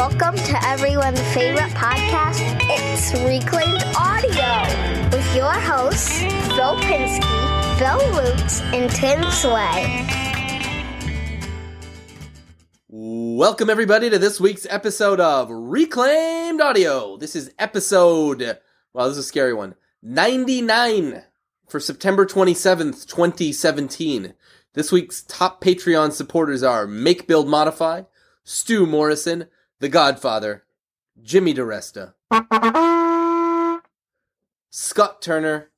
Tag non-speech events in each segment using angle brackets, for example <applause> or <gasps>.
Welcome to everyone's favorite podcast. It's Reclaimed Audio with your hosts, Phil Pinsky, Bill Lutz, and Tim Sway. Welcome, everybody, to this week's episode of Reclaimed Audio. This is episode, wow, this is a scary one, 99 for September 27th, 2017. This week's top Patreon supporters are Make Build Modify, Stu Morrison, The Godfather, Jimmy DeResta, Scott Turner,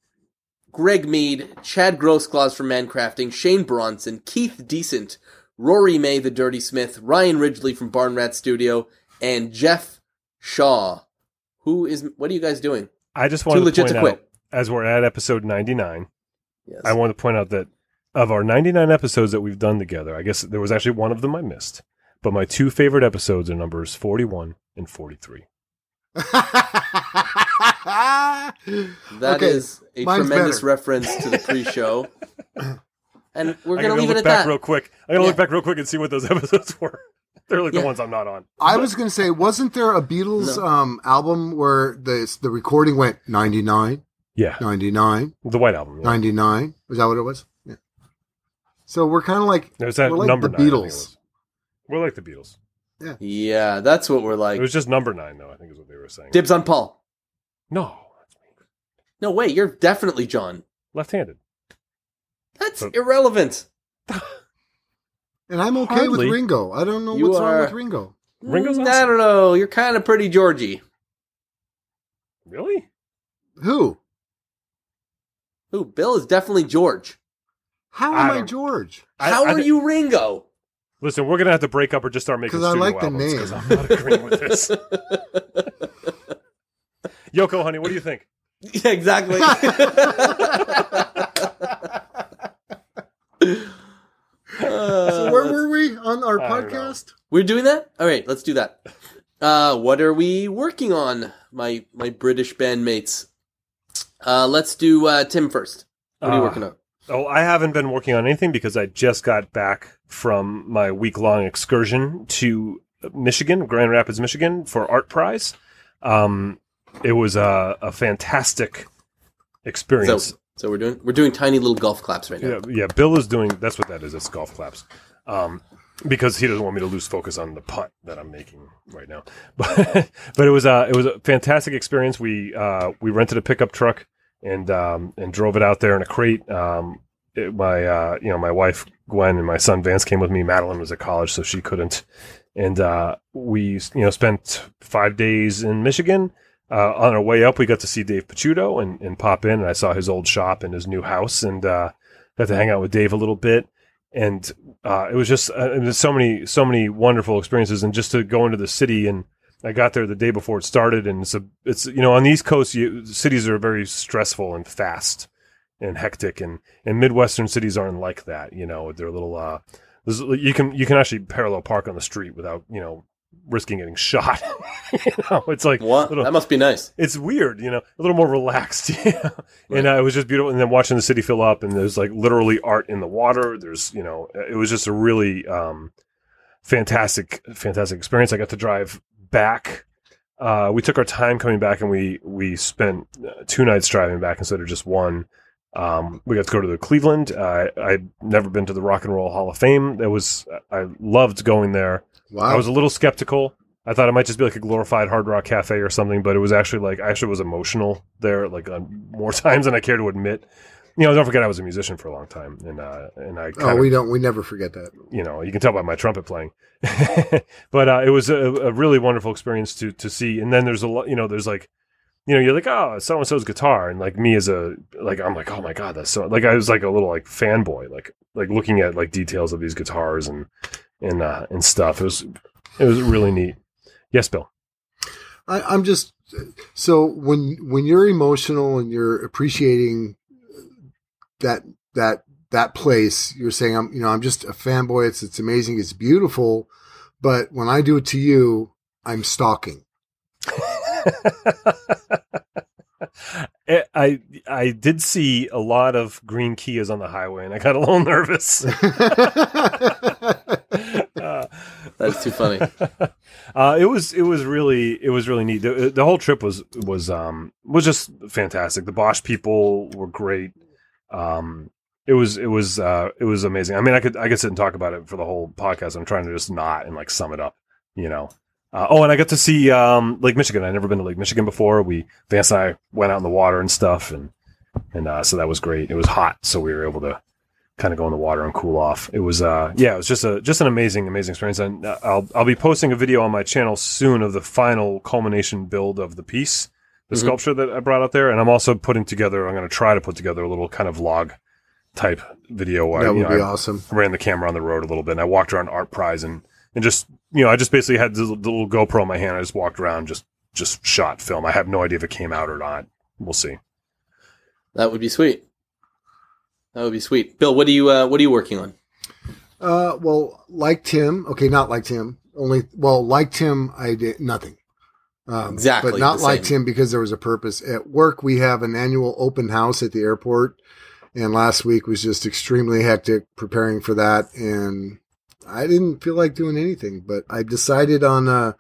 Greg Mead, Chad Grossclaws from Mancrafting, Shane Bronson, Keith Decent, Rory May, the Dirty Smith, Ryan Ridgely from Barn Rat Studio, and Jeff Shaw. Who is? What are you guys doing? I just wanted Too to point to out, as we're at episode 99, Yes. I want to point out that of our 99 episodes that we've done together, I guess there was actually one of them I missed, but my two favorite episodes are numbers 41 and 43. That Okay, is a tremendous better. reference to the <laughs> pre-show, and we're gonna leave look it at back that. real quick. I'm gonna Yeah. look back real quick and see what those <laughs> episodes were. They're like Yeah. the ones I'm not on. I was going to say, wasn't there a Beatles No. um, album where the the recording went 99, Yeah, 99, the White Album. Yeah. 99? Was that what it was? Yeah. So we're kind of like It that we're like number the nine. I think Beatles. Was. We're like the Beatles. Yeah, that's what we're like. It was just number nine, though. I think is what they were saying. Dibs on Paul. no, No, way. you're definitely John. left-handed. That's But- irrelevant. <laughs> and I'm okay Hardly. with Ringo. I don't know You what's are- wrong with Ringo. Ringo's Mm, I don't know. You're kind of pretty Georgie. Really? Who? Who? Bill is definitely George. How am I, don't- George? I- How I are you Ringo? Listen, we're gonna have to break up or just start making 'Cause I studio like the albums name. because I'm not agreeing with this. <laughs> Yoko, honey, what do you think? yeah, exactly. <laughs> So where were we on our I podcast? We're doing that? All right, let's do that. Uh, what are we working on, my my British bandmates? Uh, let's do uh, Tim first. What are you Uh, working on? Oh, I haven't been working on anything because I just got back from my week long excursion to Michigan, Grand Rapids, Michigan, for Art Prize. Um, it was a, a fantastic experience. so we're doing we're doing tiny little golf claps right now. yeah, yeah, Bill is doing that's what that is. It's golf claps. Um, because he doesn't want me to lose focus on the putt that I'm making right now. <laughs> But but it was uh it was a fantastic experience. We uh we rented a pickup truck and um and drove it out there in a crate. Um it, my uh you know my wife Gwen and my son Vance came with me. Madeline was at college so she couldn't. And uh we you know spent 5 days in Michigan. Uh, on our way up, we got to see Dave Picciuto and, and pop in, and I saw his old shop and his new house, and uh, got to hang out with Dave a little bit and uh, it was just uh, was so many so many wonderful experiences and just to go into the city and I got there the day before it started and it's a it's you know on the east coast you, cities are very stressful and fast and hectic and and midwestern cities aren't like that you know they're a little uh there's, you can you can actually parallel park on the street without you know risking getting shot <laughs> you know it's like What? little- That must be nice. it's weird, you know, a little more relaxed. <laughs> You know? And uh, it was just beautiful. And then watching the city fill up, and there's like literally art in the water. There's, you know, it was just a really um, fantastic, fantastic experience. I got to drive back. Uh, we took our time coming back, and we we spent uh, two nights driving back instead of just one. Um, we got to go to the Cleveland. Uh, I'd never been to the Rock and Roll Hall of Fame. It was I loved going there. Wow. I was a little skeptical. I thought it might just be like a glorified Hard Rock Cafe or something, but it was actually like I actually was emotional there, like on more <laughs> times than I care to admit. You know, don't forget I was a musician for a long time, and uh, and I oh, we don't. We never forget that. you know, you can tell by my trumpet playing. <laughs> but uh, it was a, a really wonderful experience to to see. And then there's a lot, you know, there's like, you know, you're like, oh, so and so's guitar, and like me as a like, I'm like, oh my god, that's so like I was like a little like fanboy, like like looking at like details of these guitars and and uh, and stuff. It was it was really neat. Yes, Bill. I, I'm just so when when you're emotional and you're appreciating that that that place, you're saying I'm you know I'm just a fanboy. It's it's amazing. It's beautiful, but when I do it to you, I'm stalking. I <laughs> I- I did see a lot of green Kias on the highway, and I got a little <laughs> nervous. <laughs> uh, That's too funny. uh, it was it was really it was really neat. The, the whole trip was was um was just fantastic. The Bosch people were great. Um, it was it was uh it was amazing. I mean, I could I could sit and talk about it for the whole podcast. I'm trying to just not and like sum it up. You know. Uh, oh, and I got to see um, Lake Michigan. I'd never been to Lake Michigan before. We Vance and I went out in the water and stuff, and and uh, so that was great. It was hot, so we were able to kind of go in the water and cool off. It was uh, yeah, it was just a just an amazing amazing experience. And uh, I'll I'll be posting a video on my channel soon of the final culmination build of the piece, the Mhm. sculpture that I brought out there, and I'm also putting together. I'm going to try to put together a little kind of vlog type video. where, That you would know, be I- awesome. ran the camera on the road a little bit and I walked around Art Prize and, and just, you know, I just basically had the, the little GoPro in my hand. I just walked around, just, just shot film. I have no idea if it came out or not. We'll see. That would be sweet. That would be sweet. Bill, what are you uh, what are you working on? Uh, well, like Tim, okay, not like Tim. Only, well, like Tim, I did nothing. Um, Exactly but not the like. Tim because there was a purpose. At work, we have an annual open house at the airport, and last week was just extremely hectic preparing for that, and I didn't feel like doing anything. But I decided on uh,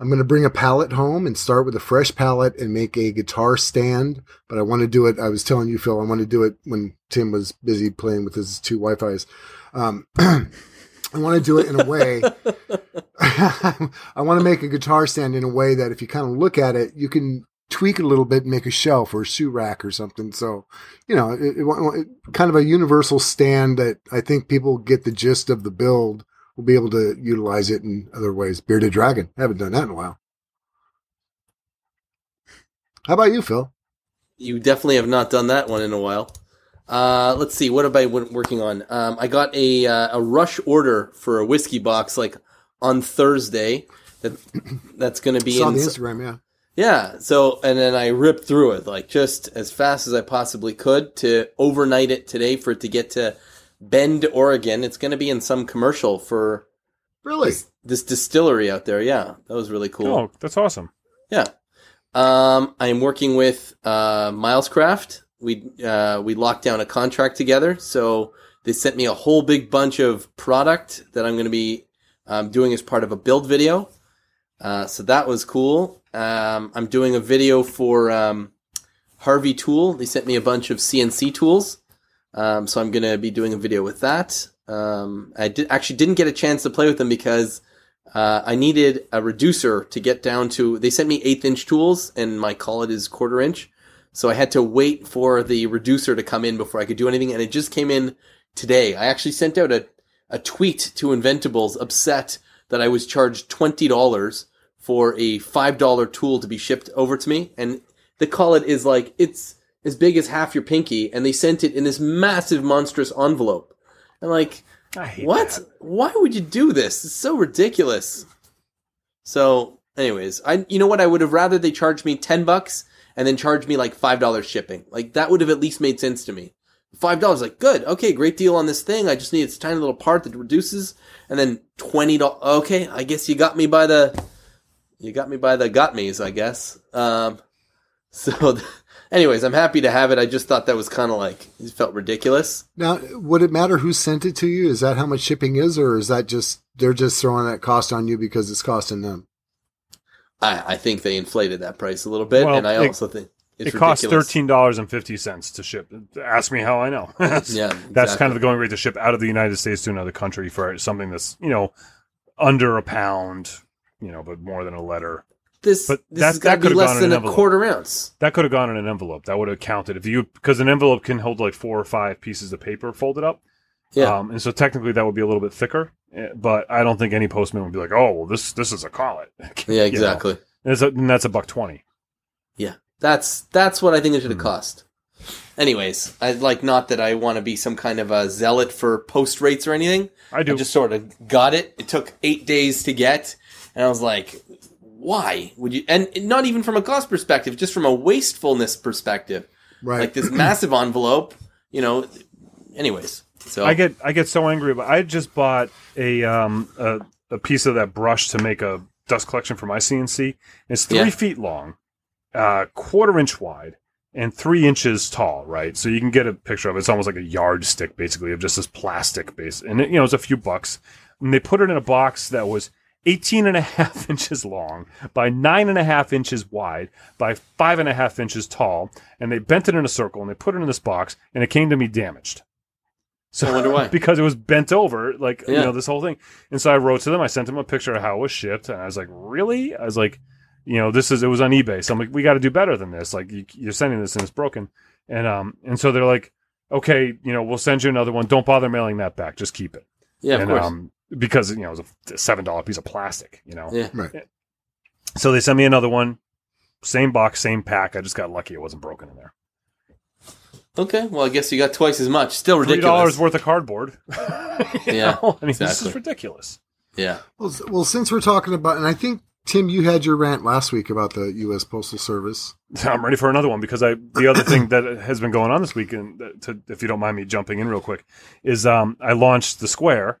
I'm going to bring a palette home and start with a fresh palette and make a guitar stand. But I want to do it. I was telling you, Phil, I want to do it when Tim was busy playing with his two Wi-Fi's. Um, <clears throat> I want to do it in a way. <laughs> I want to make a guitar stand in a way that if you kind of look at it, you can tweak it a little bit and make a shelf or a shoe rack or something. So, you know, it, it, it- kind of a universal stand that I think people get the gist of the build. will be able to utilize it in other ways. Bearded Dragon. haven't done that in a while. How about you, Phil? You definitely have not done that one in a while. Uh, let's see. What have I been working on? Um, I got a uh, a rush order for a whiskey box like on Thursday. That that's going to be in. the Instagram, yeah. Yeah. So, and then I ripped through it like just as fast as I possibly could to overnight it today for it to get to Bend, Oregon. It's going to be in some commercial for Really? this, this distillery out there. Yeah. That was really cool. Oh, that's awesome. Yeah. Um, I'm working with uh, Milescraft. We uh, we locked down a contract together, so they sent me a whole big bunch of product that I'm going to be um, doing as part of a build video. Uh, so that was cool. Um, I'm doing a video for um, Harvey Tool. They sent me a bunch of CNC tools, um, so I'm going to be doing a video with that. Um, I actually didn't get a chance to play with them because uh, I needed a reducer to get down to. They sent me eighth inch tools, and my collet is quarter inch, so I had to wait for the reducer to come in before I could do anything. And it just came in today. I actually sent out a a tweet to Inventables, upset that I was charged twenty dollars for a five dollar tool to be shipped over to me, and the collet is like it's as big as half your pinky, and they sent it in this massive, monstrous envelope. And like, what? that. Why would you do this? It's so ridiculous. So, anyways, I you know what? I would have rather they charged me ten bucks and then charged me like five dollars shipping. Like that would have at least made sense to me. Five dollars, like good, okay, great deal on this thing. I just need this tiny little part that reduces, and then twenty dollars. Okay, I guess you got me by the, you got me by the got me's, I guess. Um, <laughs> so, anyways, I'm happy to have it. I just thought that was kind of like it felt ridiculous. Now, would it matter who sent it to you? Is that how much shipping is, or is that just they're just throwing that cost on you because it's costing them? I, I think they inflated that price a little bit, Well, and I it- also think it's it costs thirteen dollars and fifty cents to ship. Ask me how I know. <laughs> that's, Yeah, that's kind of the going rate to ship out of the United States to another country for something that's you know under a pound, you know, but more than a letter. This, But this that- that to be less than a envelope. quarter ounce. That could have gone in an envelope. That would have counted if you because an envelope can hold like four or five pieces of paper folded up. Yeah, Um, and so technically that would be a little bit thicker, eh, but I don't think any postman would be like, "Oh, well, this this is a collet." <laughs> You yeah, know? exactly. And, it's a, and that's a buck twenty. Yeah, that's that's what I think it should have Hmm. cost. Anyways, I like not that I want to be some kind of a zealot for post rates or anything. I do. I just sort of got it. It took eight days to get, and I was like, "Why would you?" And not even from a cost perspective, just from a wastefulness perspective. Right. Like this massive <clears throat> envelope, you know. Anyways, so I get I get so angry about. I just bought a um a, a piece of that brush to make a dust collection for my CNC. It's three Yeah. feet long, uh, quarter inch wide, and three inches tall. Right, so you can get a picture of it. It's almost like a yardstick, basically, of just this plastic base, and it, you know it's a few bucks. And they put it in a box that was 18 and a half <laughs> inches long by nine and a half inches wide by five and a half inches tall. And they bent it in a circle and they put it in this box and it came to me damaged. So I wonder why. <laughs> because it was bent over, like you know this whole thing. And so I wrote to them. I sent them a picture of how it was shipped, and I was like, "Really?" I was like, "You know, this is it was on eBay." So I'm like, "We got to do better than this. Like, you, you're sending this and it's broken." And um, and so they're like, "Okay, you know, we'll send you another one. Don't bother mailing that back. Just keep it." Yeah, of course. um, because you know it was a seven dollar piece of plastic. You know, yeah. Right. so they sent me another one, same box, same pack. I just got lucky; it wasn't broken in there. Okay. Well, I guess you got twice as much. Still Three ridiculous. dollars worth of cardboard. <laughs> <laughs> Yeah, know? I mean, this exactly. is ridiculous. Yeah. Well, well, since we're talking about, and I think Tim, you had your rant last week about the U.S. Postal Service. <laughs> I'm ready for another one because I the other thing that has been going on this week, and uh, to, if you don't mind me jumping in real quick, is um, I launched the Square,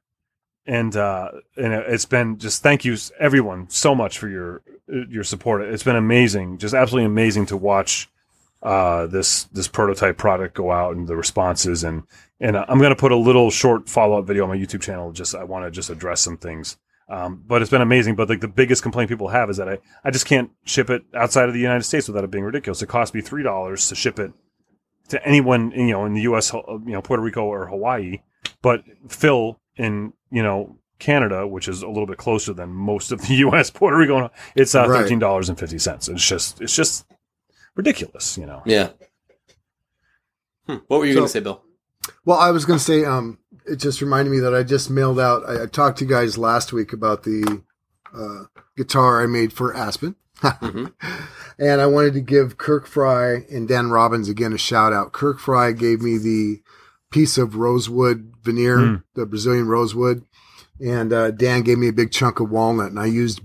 and uh, and it's been just thank you everyone so much for your your support. It's been amazing, just absolutely amazing to watch uh, this this prototype product go out and the responses and and I'm going to put a little short follow up video on my YouTube channel. Just I want to just address some things. Um, but it's been amazing. But like the biggest complaint people have is that I, I just can't ship it outside of the United States without it being ridiculous. It costs me three dollars to ship it to anyone you know in the U.S. you know Puerto Rico or Hawaii, but Phil in you know Canada, which is a little bit closer than most of the <laughs> U.S. Puerto Rico, it's uh, thirteen dollars and fifty cents. It's just it's just ridiculous, you know. Yeah. Hmm. What were you So- going to say, Bill? Well, I was going to say, um, it just reminded me that I just mailed out. I, I talked to you guys last week about the uh, guitar I made for Aspen, Mhm. <laughs> and I wanted to give Kirk Fry and Dan Robbins again a shout out. Kirk Fry gave me the piece of rosewood veneer, Mm. the Brazilian rosewood, and uh, Dan gave me a big chunk of walnut, and I used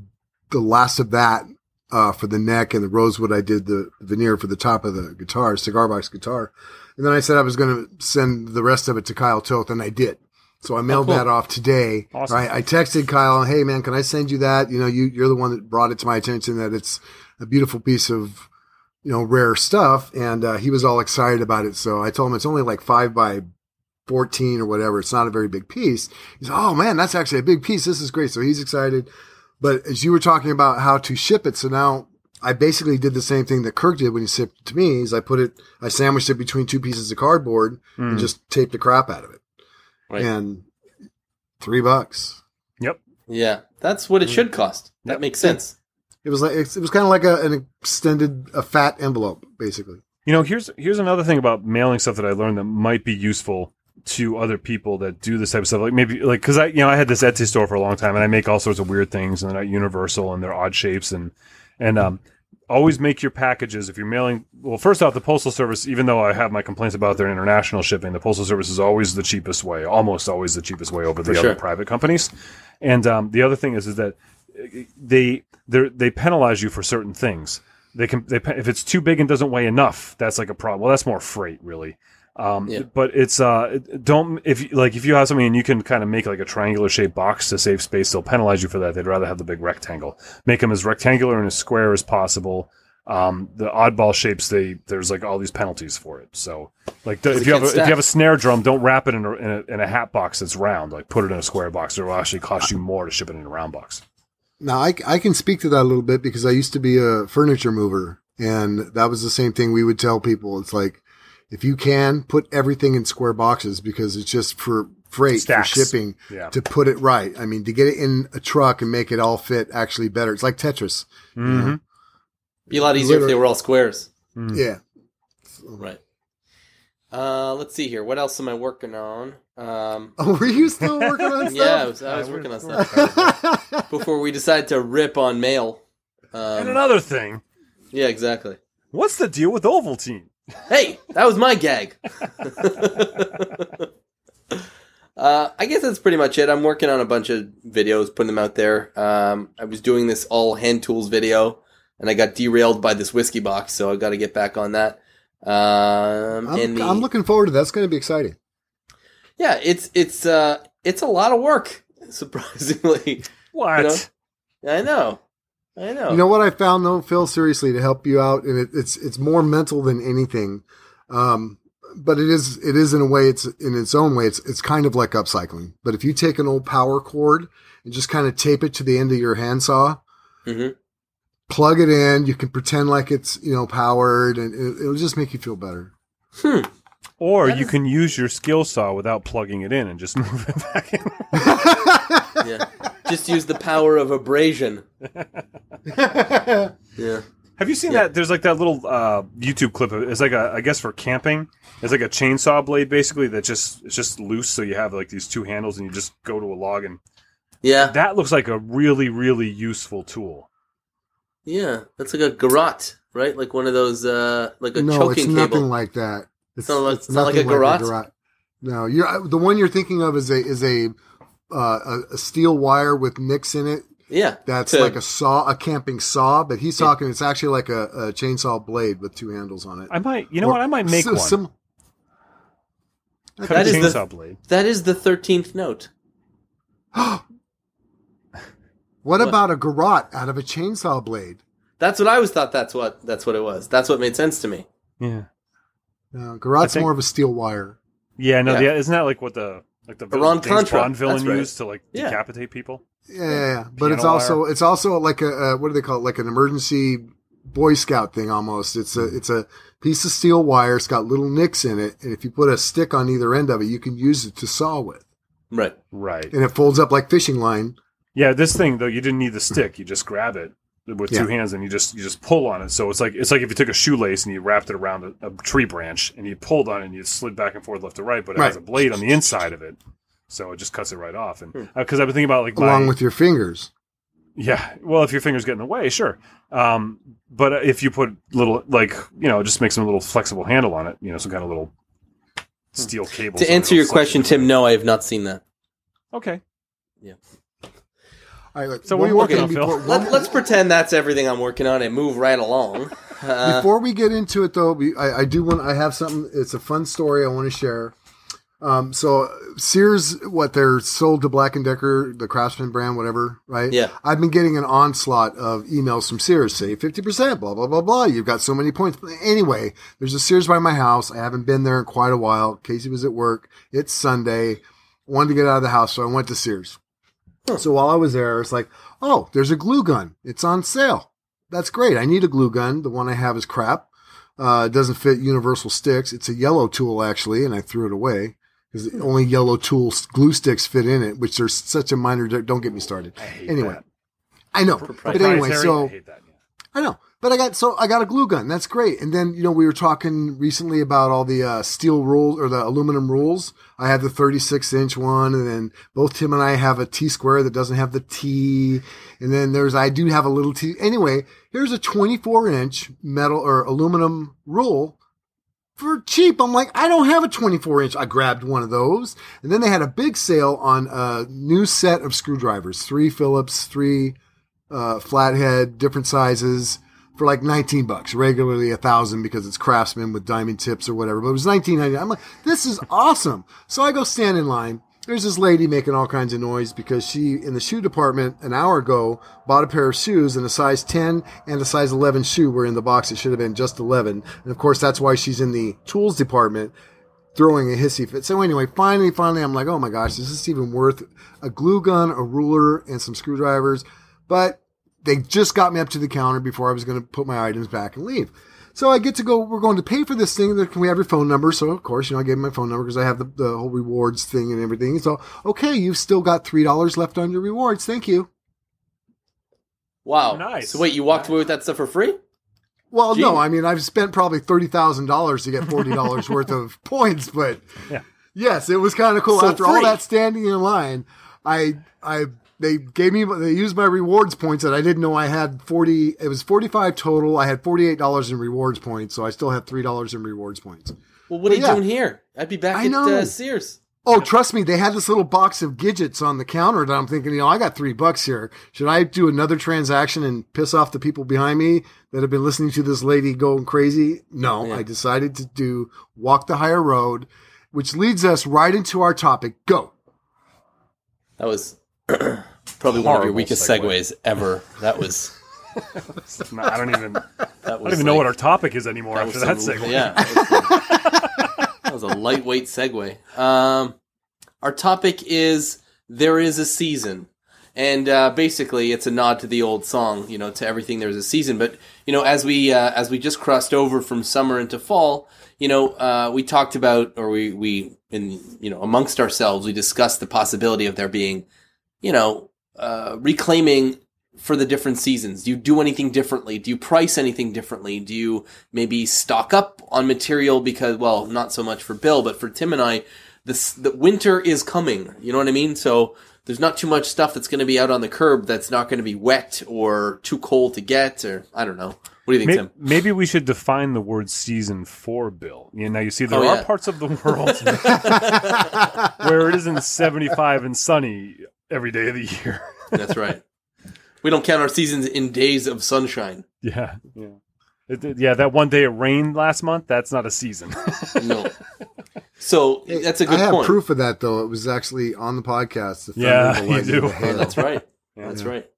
the last of that uh, for the neck and the rosewood. I did the veneer for the top of the guitar, cigar box guitar. And then I said I was going to send the rest of it to Kyle Toth, and I did. So I mailed cool. that off today. Awesome. Right? I texted Kyle, "Hey man, can I send you that? You know, you you're the one that brought it to my attention that it's a beautiful piece of you know rare stuff." And uh, he was all excited about it. So I told him it's only like five by fourteen or whatever. It's not a very big piece. He's, "Oh man, that's actually a big piece. This is great." So he's excited. But as you were talking about how to ship it, so now I basically did the same thing that Kirk did when he shipped it to me. Is I put it, I sandwiched it between two pieces of cardboard and Mm. just taped the crap out of it. Right. And three bucks. Yep. Yeah. That's what it should cost. That Yep. makes sense. It was like it was kind of like a, an extended, a fat envelope, basically. You know, here's here's another thing about mailing stuff that I learned that might be useful to other people that do this type of stuff. Like maybe like because I you know I had this Etsy store for a long time and I make all sorts of weird things and they're not universal and they're odd shapes and and um always make your packages if you're mailing well first off the postal service even though i have my complaints about their international shipping the postal service is always the cheapest way almost always the cheapest way over the For other private companies. And um, the other thing is is that they they they penalize you for certain things. They can they if it's too big and doesn't weigh enough that's like a problem well that's more freight really um, Yeah. but it's uh don't if you- like if you have something and you can kind of make like a triangular shaped box to save space they'll penalize you for that. They'd rather have the big rectangle. Make them as rectangular and as square as possible. Um, the oddball shapes they there's like all these penalties for it. So like the, if you have a, can't if you have a snare drum don't wrap it in a, in a in a hat box that's round. Like put it in a square box. It will actually cost you more to ship it in a round box. Now I, I can speak to that a little bit because I used to be a furniture mover, and that was the same thing we would tell people. It's like if you can put everything in square boxes because it's just for freight Stacks. for shipping yeah to put it right. I mean, to get it in a truck and make it all fit actually better. It's like Tetris. hmm Be a lot easier if they were all squares. Mm. Yeah. Right. Uh, let's see here. What else am I working on? Um, <laughs> Oh, were you still working on <laughs> yeah, I stuff? was, I was working on stuff <laughs> before we decided to rip on mail. and Um, another thing yeah, exactly. what's the deal with ovaltine Hey, that was my gag. <laughs> uh, I guess that's pretty much it. I'm working on a bunch of videos, putting them out there. Um, I was doing this all hand tools video, and I got derailed by this whiskey box, so I got to get back on that. Um, I'm, and the, I'm looking forward to that. That's going to be exciting. yeah, it's it's uh, it's a lot of work. <laughs> Surprisingly, what You know? I know, I know. You know what I found though, Phil, seriously, to help you out, and it, it's it's more mental than anything. Um, but it is it is in a way it's in its own way it's it's kind of like upcycling. But if you take an old power cord and just kind of tape it to the end of your handsaw, Mhm. plug it in, you can pretend like it's you know powered, and it, it'll just make you feel better. Hmm. Or That you is- can use your skill saw without plugging it in and just <laughs> move it back in. <laughs> Yeah. Just use the power of abrasion. <laughs> Yeah. Have you seen Yeah. that? There's like that little uh, YouTube clip. Of, it's like a, I guess for camping. It's like a chainsaw blade basically that just it's just loose. So you have like these two handles and you just go to a log and Yeah. that looks like a really really useful tool. Yeah. That's like a garrote, right? Like one of those, uh, like a no, it's nothing cable. like that. It's, not like- it's not like a garrote? garrote. No, you're uh, the one you're thinking of is a is a uh, a, a steel wire with nicks in it. yeah. That's To- like a saw, a camping saw, but he's talking. It's actually like a, a chainsaw blade with two handles on it. I might, you know Or what? I might make sim- one. sim- Cut That a is chainsaw the- blade. That is the 13th note. <gasps> what, What? about a garrote out of a chainsaw blade? That's what I always thought that's what that's what it was. That's what made sense to me. Yeah, No, garrote's think- more of a steel wire. yeah. No, Yeah. yeah. Isn't that like what the like the villain, Iran Contra. Bond villain right. used to like Yeah. decapitate people? Yeah, yeah, yeah. but it's Piano also wire. it's also like a uh, what do they call it? Like an emergency Boy Scout thing almost. It's a it's a piece of steel wire. It's got little nicks in it, and if you put a stick on either end of it, you can use it to saw with, Right. Right. and it folds up like fishing line. Yeah, this thing though, you didn't need the stick. You just grab it with two hands and you just you just pull on it. So it's like it's like if you took a shoelace and you wrapped it around a, a tree branch and you pulled on it and you slid back and forth left to right, but it has a blade on the inside of it, so it just cuts it right off. And hmm. uh, because I've been thinking about like my, along with your fingers. yeah, well, if your fingers get in the way, sure. Um, but if you put little like you know just make some little flexible handle on it, you know, some kind of little hmm. steel cable. To answer your question, Tim, no, I have not seen that. Okay. All right, look, So one what are you working on, Phil? before- one Let, more- let's pretend that's everything I'm working on and move right along. <laughs> Uh, Before we get into it, though, I, I do want. I have something. It's a fun story I want to share. Um, so Sears, what they're sold to Black and Decker, the Craftsman brand, whatever, right? Yeah. I've been getting an onslaught of emails from Sears, say fifty percent, blah blah blah blah. You've got so many points. But anyway, there's a Sears by my house. I haven't been there in quite a while. Casey was at work. It's Sunday. Wanted to get out of the house, so I went to Sears. So while I was there, it's like, oh, there's a glue gun. It's on sale. That's great. I need a glue gun. The one I have is crap. Uh, it doesn't fit universal sticks. It's a yellow tool actually, and I threw it away because only yellow tool glue sticks fit in it, which are such a minor. Don't get me started. I Anyway, that. I know, but anyway, so I that. yeah. I know, but I got so I got a glue gun. That's great. And then you know we were talking recently about all the uh, steel rules or the aluminum rules. I have the 36 inch one, and then both Tim and I have a T square that doesn't have the T. And then there's I do have a little T. Anyway, here's a 24 inch metal or aluminum rule for cheap. I'm like, I don't have a 24 inch. I grabbed one of those. And then they had a big sale on a new set of screwdrivers, three Phillips, three uh, flathead, different sizes for like 19 bucks. Regularly a thousand because it's craftsman with diamond tips or whatever. But it was 19.99. I'm like, this is awesome. So I go stand in line. There's this lady making all kinds of noise because she, in the shoe department an hour ago, bought a pair of shoes and a size 10 and a size 11 shoe were in the box. It should have been just 11. And of course, that's why she's in the tools department throwing a hissy fit. So anyway, finally, finally, I'm like, oh my gosh, is this even worth a glue gun, a ruler, and some screwdrivers? But they just got me up to the counter before I was going to put my items back and leave. So I get to go, we're going to pay for this thing. Can we have your phone number? So of course, you know, I gave him my phone number because I have the, the whole rewards thing and everything. So, okay, you've still got $3 left on your rewards. Thank you. wow. Nice. So wait, you walked away with that stuff for free? Well, Gee. no, I mean, I've spent probably $30,000 to get $40 <laughs> worth of points, but Yeah. yes, it was kind of cool. So After all that standing in line, I, I, they gave me, they used my rewards points that I didn't know I had 40, it was 45 total. I had $48 in rewards points, so I still had $3 in rewards points. Well, what are you yeah. doing here? I'd be back I at know. uh, Sears. Oh, trust me, they had this little box of gadgets on the counter that I'm thinking, you know, I got three bucks here. Should I do another transaction and piss off the people behind me that have been listening to this lady going crazy? No, Yeah. I decided to do walk the higher road, which leads us right into our topic. Go. That was <clears throat> probably one of your weakest segue. segues ever. That was. <laughs> No, I don't even. I That was don't even know what our topic is anymore that after that some- segue. Yeah. that was- was a lightweight segue. Um, our topic is there is a season, and uh, basically it's a nod to the old song. You know, to everything there's a season. But you know, as we uh, as we just crossed over from summer into fall, you know, uh, we talked about, or we we in you know amongst ourselves, we discussed the possibility of there being, you know, uh, reclaiming for the different seasons? Do you do anything differently? Do you price anything differently? Do you maybe stock up on material because, well, not so much for Bill, but for Tim and I, this the winter is coming. You know what I mean? So there's not too much stuff that's going to be out on the curb that's not going to be wet or too cold to get, or I don't know. What do you think, Maybe, Tim? maybe we should define the word season for Bill. You know, you see, there Oh, are parts of the world <laughs> where it isn't 75 and sunny every day of the year. <laughs> That's right. We don't count our seasons in days of sunshine. yeah. Yeah. It- it- yeah, that one day it rained last month, that's not a season. <laughs> No. So that's a good I have point. proof of that though. It was actually on the podcast. The Yeah, the you do. Oh. That's right. Yeah. That's right.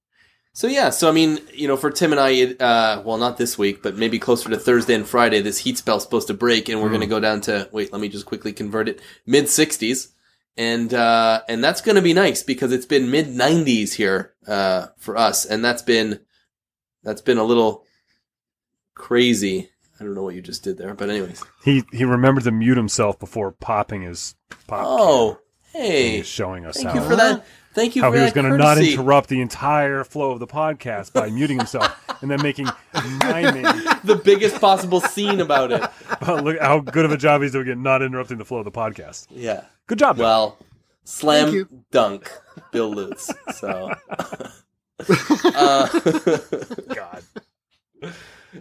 So yeah, so I mean, you know, for Tim and I, it, uh, well, not this week, but maybe closer to Thursday and Friday, this heat spell's supposed to break, and we're going to go down to wait. Let me just quickly convert it mid sixties, and uh, and that's going to be nice because it's been mid nineties here uh, for us, and that's been that's been a little crazy. I don't know what you just did there, but anyways. he he remembered to mute himself before popping his pop. Oh. Hey, He's showing us how. thank how, you for that. Thank you how for he was going to not interrupt the entire flow of the podcast by muting himself and then making miming. <laughs> the biggest possible scene about it. <laughs> Oh, look how good of a job he's doing at not interrupting the flow of the podcast. Yeah. Good job. Bill. Well, slam dunk, Bill Lutz. So, <laughs> uh, God.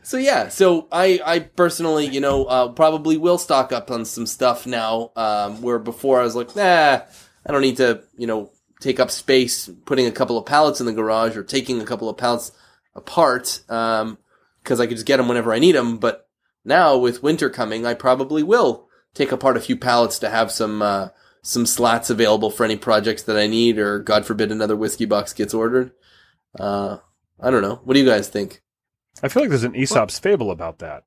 So yeah. So I, I personally, you know, uh, probably will stock up on some stuff now. Um, where before I was like, nah, I don't need to, you know, take up space putting a couple of pallets in the garage or taking a couple of pallets apart. Um, because I could just get them whenever I need them. But now with winter coming, I probably will take apart a few pallets to have some uh, some slats available for any projects that I need, or God forbid another whiskey box gets ordered. Uh, I don't know. What do you guys think? I feel like there's an Aesop's fable about that.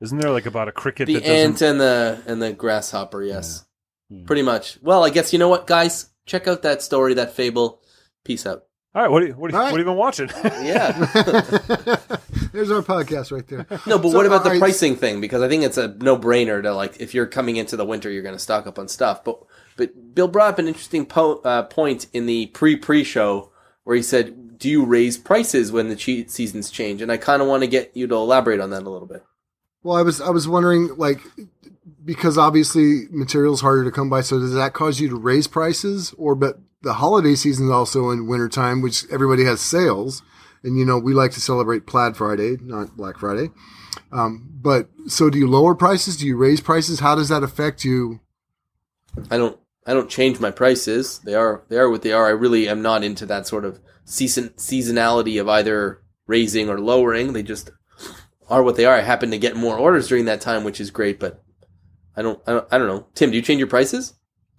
Isn't there like about a cricket The that doesn't? ant and the and the grasshopper. Yes, Yeah. pretty much. Well, I guess you know what, guys. Check out that story, that fable. Peace out. All right, what are you, what are you, All right. what have you been watching? Yeah. <laughs> <laughs> There's our podcast right there. No, but So, what about the alright, pricing thing? Because I think it's a no brainer to like if you're coming into the winter, you're going to stock up on stuff. But but Bill brought up an interesting po- uh, point in the pre pre show where he said, "Do you raise prices when the seasons change?" And I kind of want to get you to elaborate on that a little bit. Well, I was I was wondering like because obviously materials harder to come by. So does that cause you to raise prices, or but the holiday season is also in wintertime, which everybody has sales, and you know we like to celebrate Plaid Friday, not Black Friday. Um, but so do you lower prices? Do you raise prices? How does that affect you? I don't I don't change my prices. They are they are what they are. I really am not into that sort of season seasonality of either raising or lowering. They just are what they are. I happen to get more orders during that time, which is great. But I don't I don't, I don't know. Tim, do you change your prices?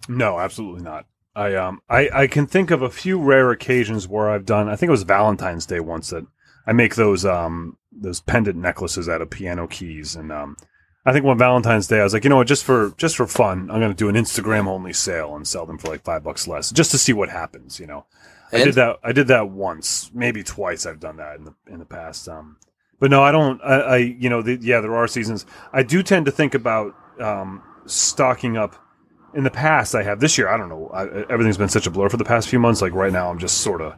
no, absolutely not. I um I, I can think of a few rare occasions where I've done. I think it was Valentine's Day once that I make those um those pendant necklaces out of piano keys, and um I think one Valentine's Day I was like, you know what, just for just for fun, I'm going to do an Instagram only sale and sell them for like five bucks less, just to see what happens. You know, I did that. I did that once, maybe twice. I've done that in the in the past. Um, but no, I don't. I, I you know, the, yeah, there are seasons. I do tend to think about um, stocking up. In the past, I have this year. I don't know. I, everything's been such a blur for the past few months. Like right now, I'm just sort of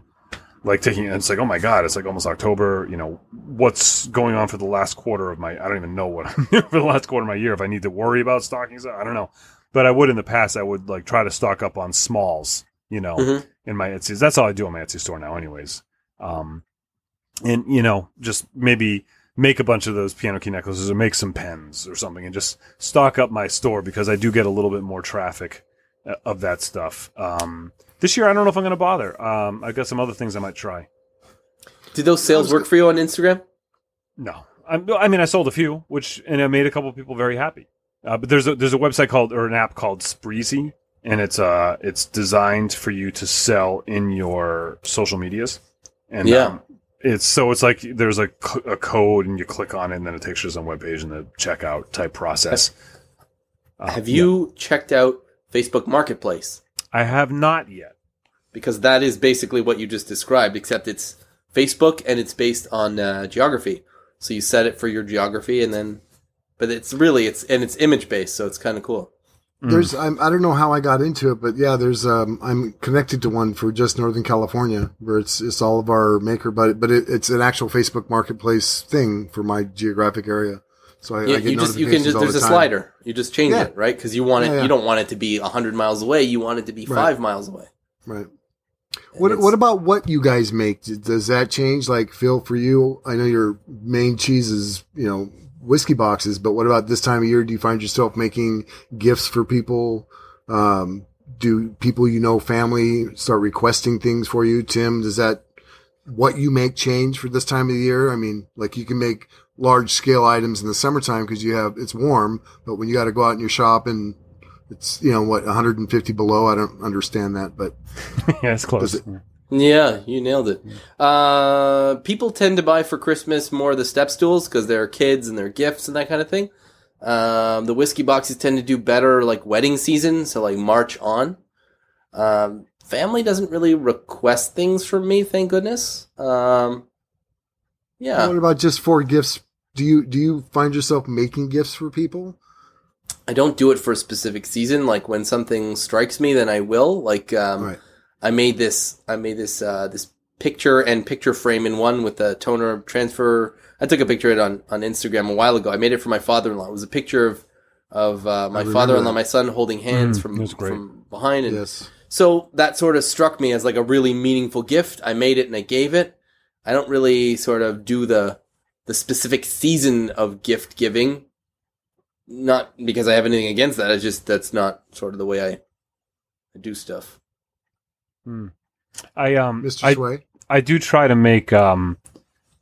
like taking. It's like, oh my god, it's like almost October. You know, what's going on for the last quarter of my? I don't even know what <laughs> I'm doing for the last quarter of my year. If I need to worry about stocking, I don't know. But I would in the past. I would like try to stock up on smalls. You know, Mhm. In my Etsy. That's all I do on my Etsy store now, anyways. Um, and you know, just maybe make a bunch of those piano key necklaces or make some pens or something, and just stock up my store because I do get a little bit more traffic uh, of that stuff. Um, this year, I don't know if I'm going to bother. Um, I've got some other things I might try. Did those sales work for you on Instagram? No, I'm, I mean I sold a few, which and I made a couple of people very happy. Uh, but there's a there's a website called or an app called Spreesy, and it's uh it's designed for you to sell in your social medias. And Yeah. um, it's so it's like there's a, c- a code and you click on it and then it takes you to some webpage and the checkout type process. Uh, Have yeah. you checked out Facebook Marketplace? I have not yet. Because that is basically what you just described, except it's Facebook and it's based on uh, geography. So you set it for your geography, and then, but it's really it's and it's image based, so it's kind of cool. Mm. There's I'm, I don't know how I got into it, but yeah, there's um I'm connected to one for just Northern California where it's it's all of our maker, but but it, it's an actual Facebook Marketplace thing for my geographic area. So I, Yeah, I get you just you can just there's the a time. slider. You just change Yeah. it, right? Because you want it. Yeah, yeah. You don't want it to be hundred miles away. You want it to be Right. five miles away. Right. And What what about what you guys make? Does that change? Like Phil, for you, I know your main cheese is you know whiskey boxes, but what about this time of year? Do you find yourself making gifts for people? Um, do people you know, family, start requesting things for you? Tim, does that what you make change for this time of the year? I mean, like you can make large scale items in the summertime because you have it's warm, but when you got to go out in your shop and it's you know what 150 below, I don't understand that, but <laughs> yeah, it's close. Does Yeah, you nailed it. Uh, people tend to buy for Christmas more of the step stools because they're kids and they're gifts and that kind of thing. Um, the whiskey boxes tend to do better like wedding season, so like March on. Um, family doesn't really request things from me, thank goodness. Um, yeah, What about just for gifts? Do you do you find yourself making gifts for people? I don't do it for a specific season. Like when something strikes me, then I will. Like um, right. I made this. I made this. Uh, this picture and picture frame in one with the toner transfer. I took a picture of it on on Instagram a while ago. I made it for my father in law. It was a picture of of uh, my father in law, my son holding hands Mm, from from behind, and Yes. so that sort of struck me as like a really meaningful gift. I made it and I gave it. I don't really sort of do the the specific season of gift giving. Not because I have anything against that. It's just that's not sort of the way I, I do stuff. I um Mr. I, Sway. I do try to make um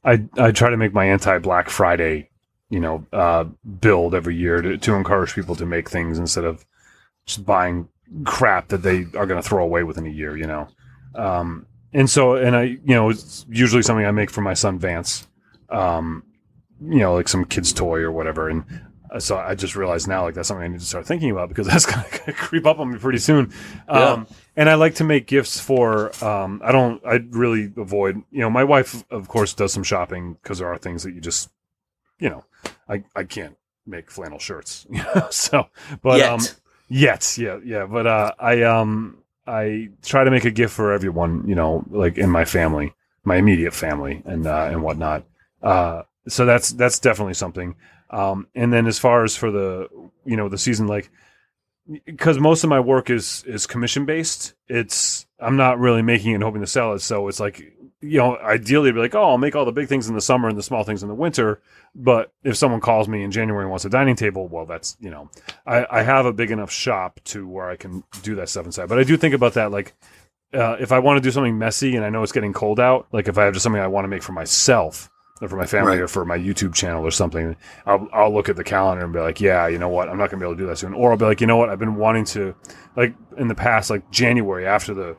I I try to make my anti Black Friday, you know, uh build every year to, to encourage people to make things instead of just buying crap that they are going to throw away within a year, you know. Um and so and I you know, it's usually something I make for my son Vance. Um you know, like some kid's toy or whatever and so I just realized now, like that's something I need to start thinking about because <laughs> that's going <laughs> to creep up on me pretty soon. Um, and I like to make gifts for. Um, I don't. I really avoid. You know, my wife, of course, does some shopping because there are things that you just, you know, I I can't make flannel shirts. <laughs> You know, so but Yet. um, yet, yeah, yeah. But uh, I um, I try to make a gift for everyone. You know, like in my family, my immediate family, and uh, and whatnot. Uh, so that's that's definitely something. Um, and then as far as for the you know the season, like because most of my work is is commission based, it's I'm not really making and hoping to sell it. So it's like you know ideally be like oh I'll make all the big things in the summer and the small things in the winter. But if someone calls me in January and wants a dining table, well that's you know I, I have a big enough shop to where I can do that stuff inside. But I do think about that like. Uh, if I want to do something messy and I know it's getting cold out, like if I have just something I want to make for myself or for my family Right. or for my YouTube channel or something, I'll, I'll look at the calendar and be like, yeah, you know what? I'm not going to be able to do that soon. Or I'll be like, you know what? I've been wanting to, like in the past, like January after the,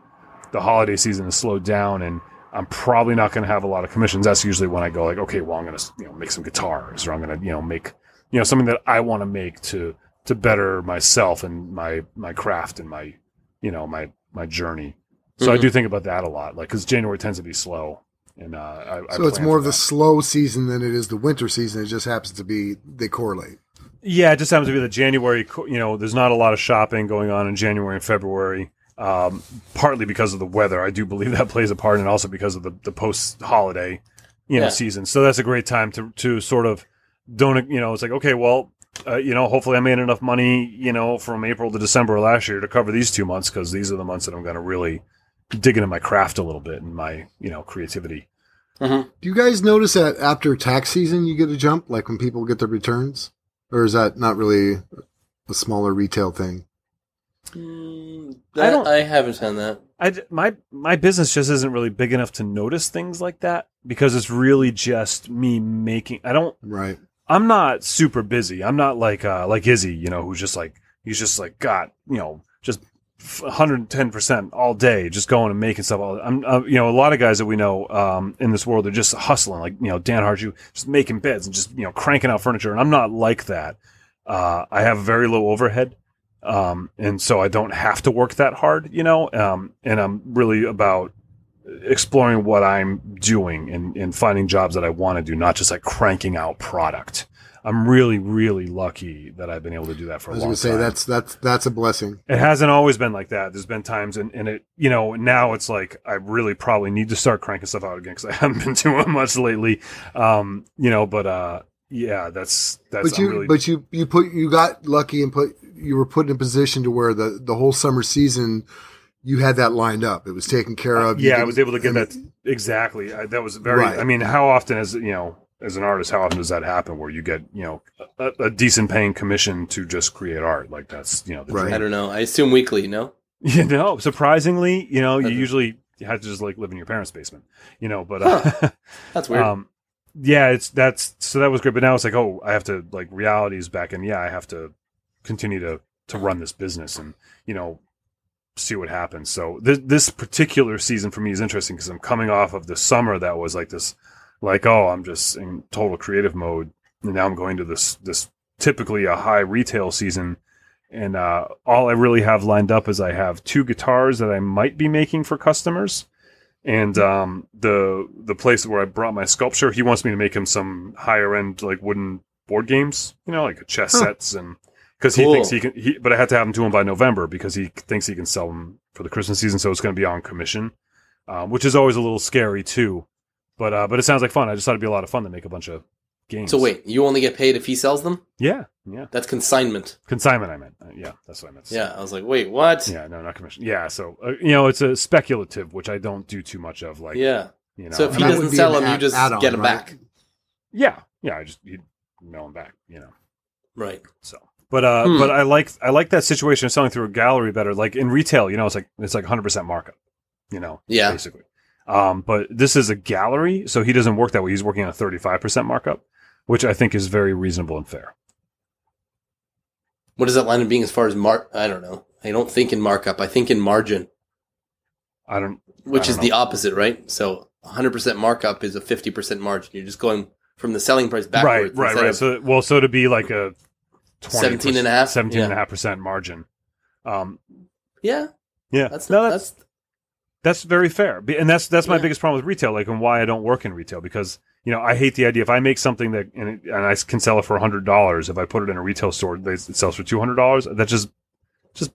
the holiday season has slowed down and I'm probably not going to have a lot of commissions. That's usually when I go like, okay, well, I'm going to, you know, make some guitars or I'm going to, you know, make, you know, something that I want to make to, to better myself and my, my craft and my, you know, my, my journey. So I Mhm. do think about that a lot, like, cause January tends to be slow. And, uh, I, I So it's more for of the slow season than it is the winter season. It just happens to be they correlate. Yeah, it just happens to be the January. You know, there's not a lot of shopping going on in January and February. Um, partly because of the weather, I do believe that plays a part, and also because of the, the post holiday, you know, Yeah. season. So that's a great time to to sort of don't you know? It's like okay, well, uh, you know, hopefully I made enough money, you know, from April to December last year to cover these two months because these are the months that I'm going to really dig into my craft a little bit and my you know creativity. Do you guys notice that after tax season you get a jump, like when people get their returns, or is that not really a smaller retail thing? Mm, I don't- I haven't found that. I d- my my business just isn't really big enough to notice things like that because it's really just me making. I don't. Right. I'm not super busy. I'm not like uh like Izzy, you know, who's just like he's just like got you know just 110 percent all day, just going and making stuff. All I'm uh, you know a lot of guys that we know um in this world are just hustling, like you know Dan Harju, just making beds and just you know cranking out furniture, and I'm not like that. Uh, I have very low overhead, um, and so I don't have to work that hard, you know. Um, and I'm really about exploring what I'm doing and, and finding jobs that I want to do, not just like cranking out product. I'm really, really lucky that I've been able to do that for I a was long going to say time. that's that's that's a blessing. It hasn't always been like that. There's been times, and, and it, you know, now it's like I really probably need to start cranking stuff out again because I <laughs> haven't been doing much lately. Um, you know, but uh, yeah, that's that's But you really, but you you put you got lucky and put you were put in a position to where the the whole summer season you had that lined up. It was taken care of. You yeah, I was able to get that exactly. I, that was very. Right. I mean, how often as you know, as an artist, how often does that happen where you get you know a, a decent paying commission to just create art? Like that's you know the Right. I don't know. I assume weekly. No. <laughs> You know, No, surprisingly, you know, you Okay. usually have to just like live in your parents' basement, you know. But uh, <laughs> That's weird. Um, yeah, it's that's so that was great. But now it's like, oh, I have to like reality's back, and yeah, I have to continue to to run this business and you know see what happens. So this this particular season for me is interesting because I'm coming off of the summer that was like this, like oh, I'm just in total creative mode, and now I'm going to this this typically a high retail season. And uh, all I really have lined up is I have two guitars that I might be making for customers and um, the the place where I brought my sculpture, he wants me to make him some higher end like wooden board games, you know, like chess Huh. sets, and because he thinks he can. He, but I had to have them to him by November because he thinks he can sell them for the Christmas season, so it's going to be on commission, um, which is always a little scary too. But uh, but it sounds like fun. I just thought it'd be a lot of fun to make a bunch of games. so wait, you only get paid if he sells them? yeah, yeah, That's consignment. consignment. I meant, uh, yeah, that's what I meant. Yeah. I was like, wait, what? yeah, no, not commission. Yeah, so uh, you know, it's a speculative, which I don't do too much of. Like, yeah. you know, So if he doesn't sell an them, you just add-on, get them right? back. Yeah, yeah. I just you mail them back, you know. Right. So, but uh, Hmm. but I like I like that situation of selling through a gallery better. Like in retail, you know, it's like it's like 100 percent markup, you know, Yeah. basically. Um, but this is a gallery, so he doesn't work that way. He's working on a 35 percent markup, which I think is very reasonable and fair. What does that line of being as far as mark? I don't know. I don't think in markup. I think in margin, I don't. which I is don't the know. opposite, right? So 100% markup is a 50% margin. You're just going from the selling price Right, backwards. right, instead right. So, well, so to be like a 20 17 and a half? 17 and a half percent margin. Um, yeah. yeah, That's no, not, that's that's, That's very fair, and that's that's my Yeah. biggest problem with retail, like, and why I don't work in retail because you know I hate the idea if I make something that and, it, and I can sell it for hundred dollars, if I put it in a retail store, they, it sells for two hundred dollars. That just just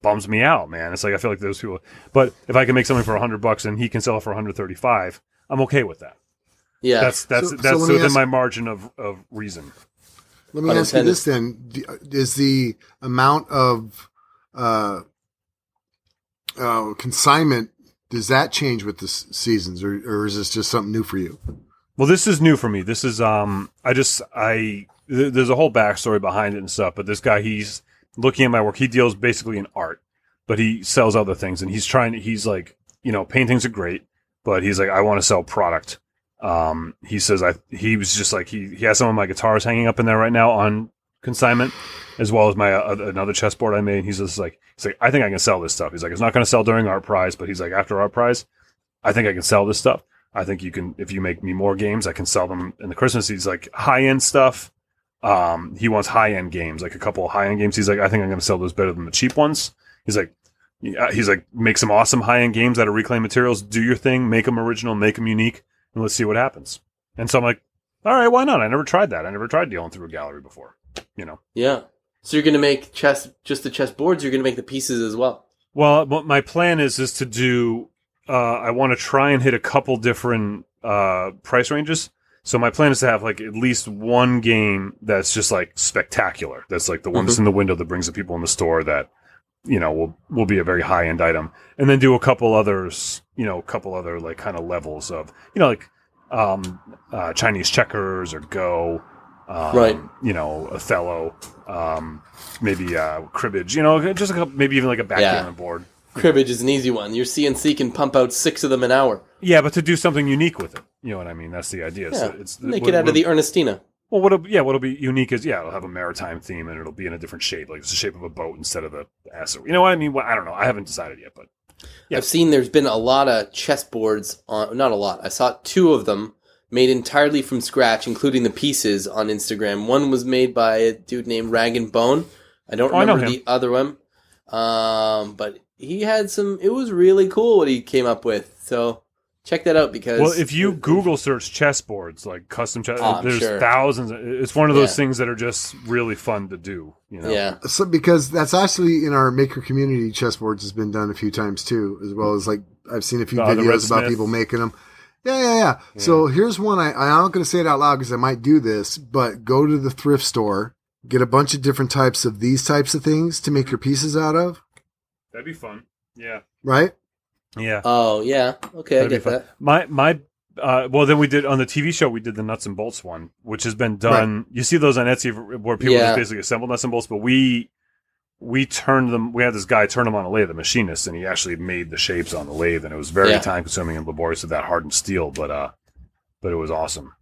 bums me out, man. It's like I feel like those people. But if I can make something for hundred bucks and he can sell it for one hundred thirty five, I'm okay with that. yeah. That's that's So- so that's let me within ask- my margin of of reason. Let me ask you this then: Is the amount of uh, uh, consignment does that change with the seasons, or, or is this just something new for you? Well, this is new for me. This is um, I just I th- there's a whole backstory behind it and stuff. But this guy, he's looking at my work. He deals basically in art, but he sells other things, and he's trying. to He's like, you know, paintings are great, but he's like, I want to sell product. Um, he says I. He was just like he he has some of my guitars hanging up in there right now on consignment, as well as my uh, another chessboard I made. He's just like he's like I think I can sell this stuff. He's like it's not going to sell during ArtPrize, but he's like after ArtPrize, I think I can sell this stuff. I think you can if you make me more games, I can sell them in the Christmas. He's like high end stuff. Um, he wants high end games, like a couple of high end games. He's like, I think I'm going to sell those better than the cheap ones. He's like, he's like, make some awesome high end games out of reclaimed materials. Do your thing, make them original, make them unique, and let's see what happens. And so I'm like, all right, why not? I never tried that. I never tried dealing through a gallery before. You know. yeah. So you're going to make chess, just the chess boards, you're going to make the pieces as well. Well, what my plan is is to do. Uh, I want to try and hit a couple different uh, price ranges. So my plan is to have like at least one game that's just like spectacular. That's like the one that's in the window that brings the people in the store that you know will will be a very high end item, and then do a couple others. You know, a couple other like kind of levels of you know like um, uh, Chinese checkers or Go. Um, Right. You know, Othello. Um, maybe uh, cribbage. You know, just a couple, maybe even like a backgammon board. Cribbage is an easy one. Your CNC can pump out six of them an hour. Yeah, but to do something unique with it, you know what I mean. That's the idea. Yeah. So it's Make what- it out what- of the Ernestina. Well, what'll yeah, what'll be unique is yeah, it'll have a maritime theme and it'll be in a different shape, like it's the shape of a boat instead of the ass. You know what I mean? Well, I don't know. I haven't decided yet, but Yeah. I've seen there's been a lot of chessboards on, not a lot. I saw two of them made entirely from scratch, including the pieces on Instagram. One was made by a dude named Rag and Bone. I don't Oh, I remember him. the other one. Um, but he had some. It was really cool what he came up with. So check that out because Well, if you Google search chessboards, like custom chess, Oh, there's sure. thousands. It's one of those Yeah. things that are just really fun to do. You know? yeah, So because that's actually in our maker community, chessboards has been done a few times too, as well as like I've seen a few the Red videos about people making them. Yeah, yeah, yeah. So here's one. I, I'm not going to say it out loud because I might do this, but go to the thrift store, get a bunch of different types of these types of things to make your pieces out of. that'd be fun. Yeah, Right? yeah. oh yeah, okay, I That'd be get that. My my. Uh, well, then we did on the TV show. We did the nuts and bolts one, which has been done. You see those on Etsy where people Yeah. just basically assemble nuts and bolts, but we we turned them. We had this guy turn them on a lathe, the machinist, and he actually made the shapes on the lathe, and it was very Yeah. time consuming and laborious with that hardened steel, but uh, but it was awesome.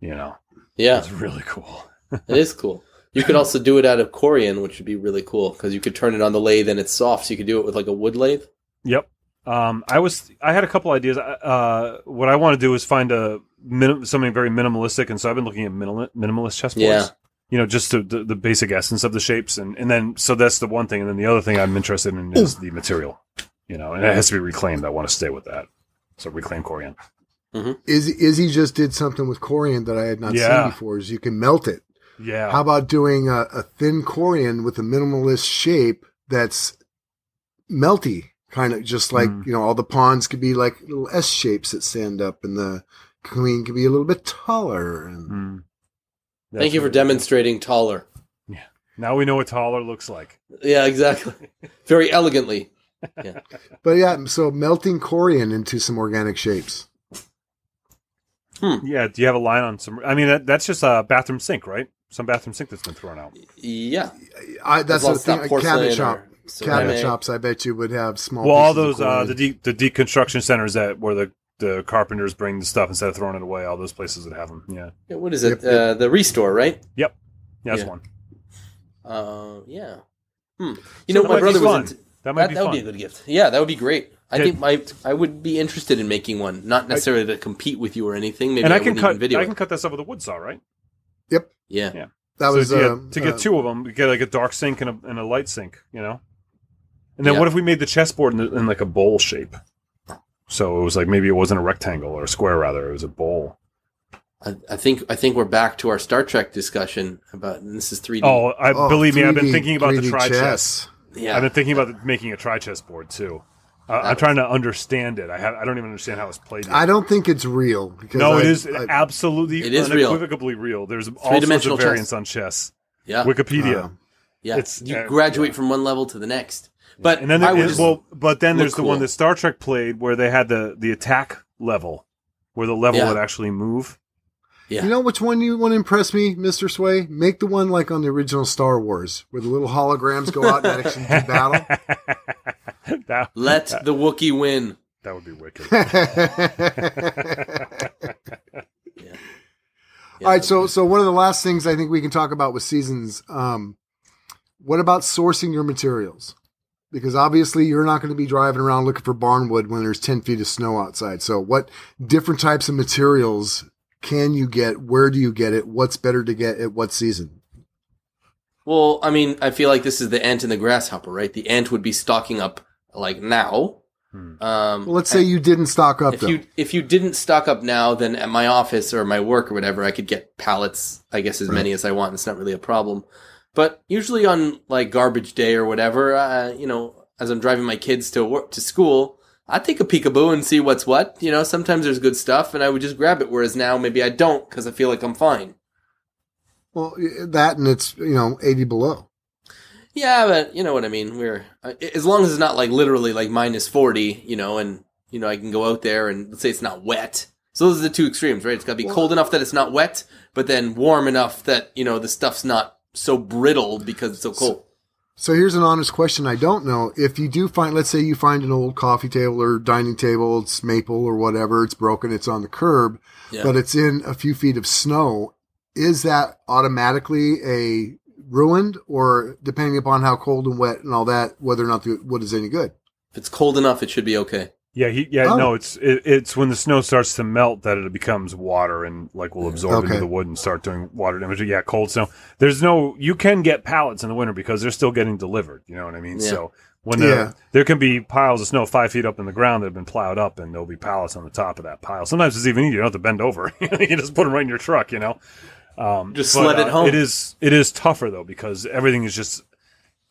You know, Yeah, it's really cool. it is cool. You could also do it out of Corian, which would be really cool because you could turn it on the lathe and it's soft, so you could do it with like a wood lathe. Yep. Um, I was I had a couple ideas. Uh, what I want to do is find a minim- something very minimalistic, and so I've been looking at minimal- minimalist chessboards. Yeah. You know, just to, the, the basic essence of the shapes, and and then so that's the one thing, and then the other thing I'm interested in is the material. You know, and it has to be reclaimed. I want to stay with that. So reclaim Corian. Izzy, Izzy just did something with corian that I had not Yeah. seen before. Is you can melt it. Yeah. How about doing a, a thin corian with a minimalist shape that's melty, kind of just like Mm. you know all the pawns could be like little S shapes that stand up, and the queen could be a little bit taller. And Mm. Thank you for That's- demonstrating taller. Yeah. Now we know what taller looks like. Yeah, exactly. <laughs> Very elegantly. <laughs> Yeah. But yeah, so melting corian into some organic shapes. Yeah. Do you have a line on some? I mean, that, that's just a bathroom sink, right? Some bathroom sink that's been thrown out. Yeah, I, that's As the as it's not thing. A porcelain cabinet shop, ceramic. cabinet shops. I bet you would have small. Well, all pieces of those uh, the de- the deconstruction centers that where the the carpenters bring the stuff instead of throwing it away. All those places that have them. Yeah. Yeah, What is it? Yep, yep. Uh, the restore, right? Yep. Yeah, that's Yeah. one. Uh, yeah. Hmm. You So know, that my brother was into That might that. be That would be a good gift. Yeah, that would be great. I Yeah. think my I would be interested in making one, not necessarily to compete with you or anything. Maybe and I, I can cut. even video. I it. can cut that stuff with a wood saw, right? Yep. Yeah. Yeah. that So was to, get, um, to get uh, two of them, you get like a dark sink and a, and a light sink. You know. And then Yeah. what if we made the chessboard in, the, in like a bowl shape? So it was like maybe it wasn't a rectangle or a square, rather it was a bowl. I, I think I think we're back to our Star Trek discussion about and this is 3D. Oh, I oh, believe me, I've been thinking about the 3D tri chess. chess. yeah. I've been thinking about making a tri chess board too. Uh, I'm trying to understand it. I have, I don't even understand how it's played. Yet. I don't think it's real because no, I, it is I- absolutely It is real. unequivocally real. There's all sorts of Three-dimensional chess. variants on chess. yeah. Wikipedia. Um, yeah. it's- you uh, graduate from one level to the next. But and then I there, would and- well, but then there's the one that Star Trek played where they had the the attack level, where the level Yeah. would actually move. yeah. You know which one you want to impress me, Mister Sway? Make the one like on the original Star Wars, where the little holograms go out and actually do battle. <laughs> that, Let <laughs> the Wookiee win. that would be wicked. <laughs> Yeah, All right, so so one of the last things I think we can talk about with seasons. Um, what about sourcing your materials? Because obviously you're not going to be driving around looking for barnwood when there's ten feet of snow outside. So what different types of materials can you get? Where do you get it? What's better to get at what season? Well, I mean, I feel like this is the ant and the grasshopper, right? The ant would be stocking up like now. Hmm. Um, Well, let's say you didn't stock up if though. you if you didn't stock up now, then at my office or my work or whatever, I could get pallets. I guess as many as I want. It's not really a problem. But usually on like garbage day or whatever, uh, you know, as I'm driving my kids to work to school, I take a peekaboo and see what's what. You know, sometimes there's good stuff, and I would just grab it. Whereas now, maybe I don't because I feel like I'm fine. well, that and it's you know eighty below. Yeah, but you know what I mean. We're uh, as long as it's not like literally like minus forty, you know, and you know I can go out there and let's say it's not wet. So those are the two extremes, right? It's got to be cold enough that it's not wet, but then warm enough that you know the stuff's not so brittle because it's so cold. So here's an honest question. I don't know if you do find, let's say you find an old coffee table or dining table, it's maple or whatever, it's broken, it's on the curb, Yeah. but it's in a few feet of snow. Is that automatically a ruined or depending upon how cold and wet and all that, whether or not the wood is any good? if it's cold enough, it should be okay. Yeah, he, yeah, Oh. no, it's it, it's when the snow starts to melt that it becomes water and like will absorb Okay. into the wood and start doing water damage. Yeah, cold snow. There's no you can get pallets in the winter because they're still getting delivered. You know what I mean? Yeah. So when Yeah. there there can be piles of snow five feet up in the ground that have been plowed up, and there'll be pallets on the top of that pile. Sometimes it's even easier. You don't have to bend over. <laughs> you just put them right in your truck. You know. Um, Just but, sled it uh, home. It is it is tougher though because everything is just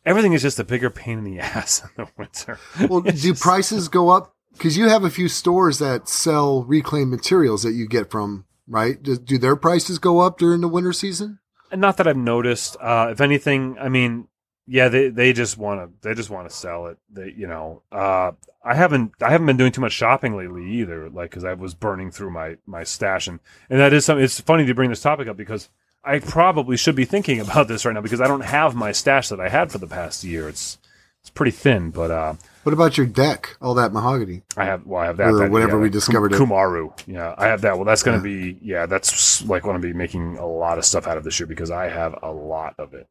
everything is just a bigger pain in the <laughs> ass in the winter. Well, do just- prices go up? Because you have a few stores that sell reclaimed materials that you get from, right? Do, do their prices go up during the winter season? Not that I've noticed. Uh, if anything, I mean, yeah, they, they just want to they just want to sell it. They you know, uh, I haven't I haven't been doing too much shopping lately either. Like because I was burning through my my stash and and that is something. It's funny to bring this topic up because I probably should be thinking <laughs> about this right now because I don't have my stash that I had for the past year. It's it's pretty thin, but uh, What about your deck? All that mahogany. I have well, I have that. Or that- whenever yeah, we discovered it. Cumaru. Yeah, I have that. Well, that's going to be yeah, that's like going to be making a lot of stuff out of this year because I have a lot of it.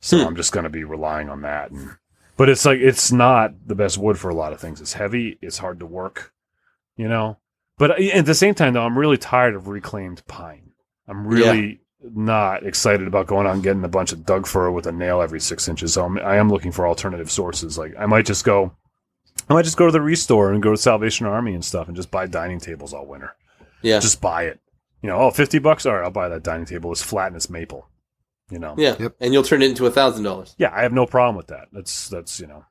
So Hmm. I'm just going to be relying on that. And but it's like it's not the best wood for a lot of things. It's heavy. It's hard to work. You know. But uh, at the same time, though, I'm really tired of reclaimed pine. I'm really not excited about going out and getting a bunch of Doug fir with a nail every six inches. So I'm, I am looking for alternative sources. Like I might just go I might just go to the restore and go to Salvation Army and stuff and just buy dining tables all winter. Yeah. Just buy it. You know, oh, 50 bucks? All right, I'll buy that dining table. It's flat and it's maple. You know? yeah. Yep. And you'll turn it into a thousand dollars. Yeah, I have no problem with that. That's, that's, you know,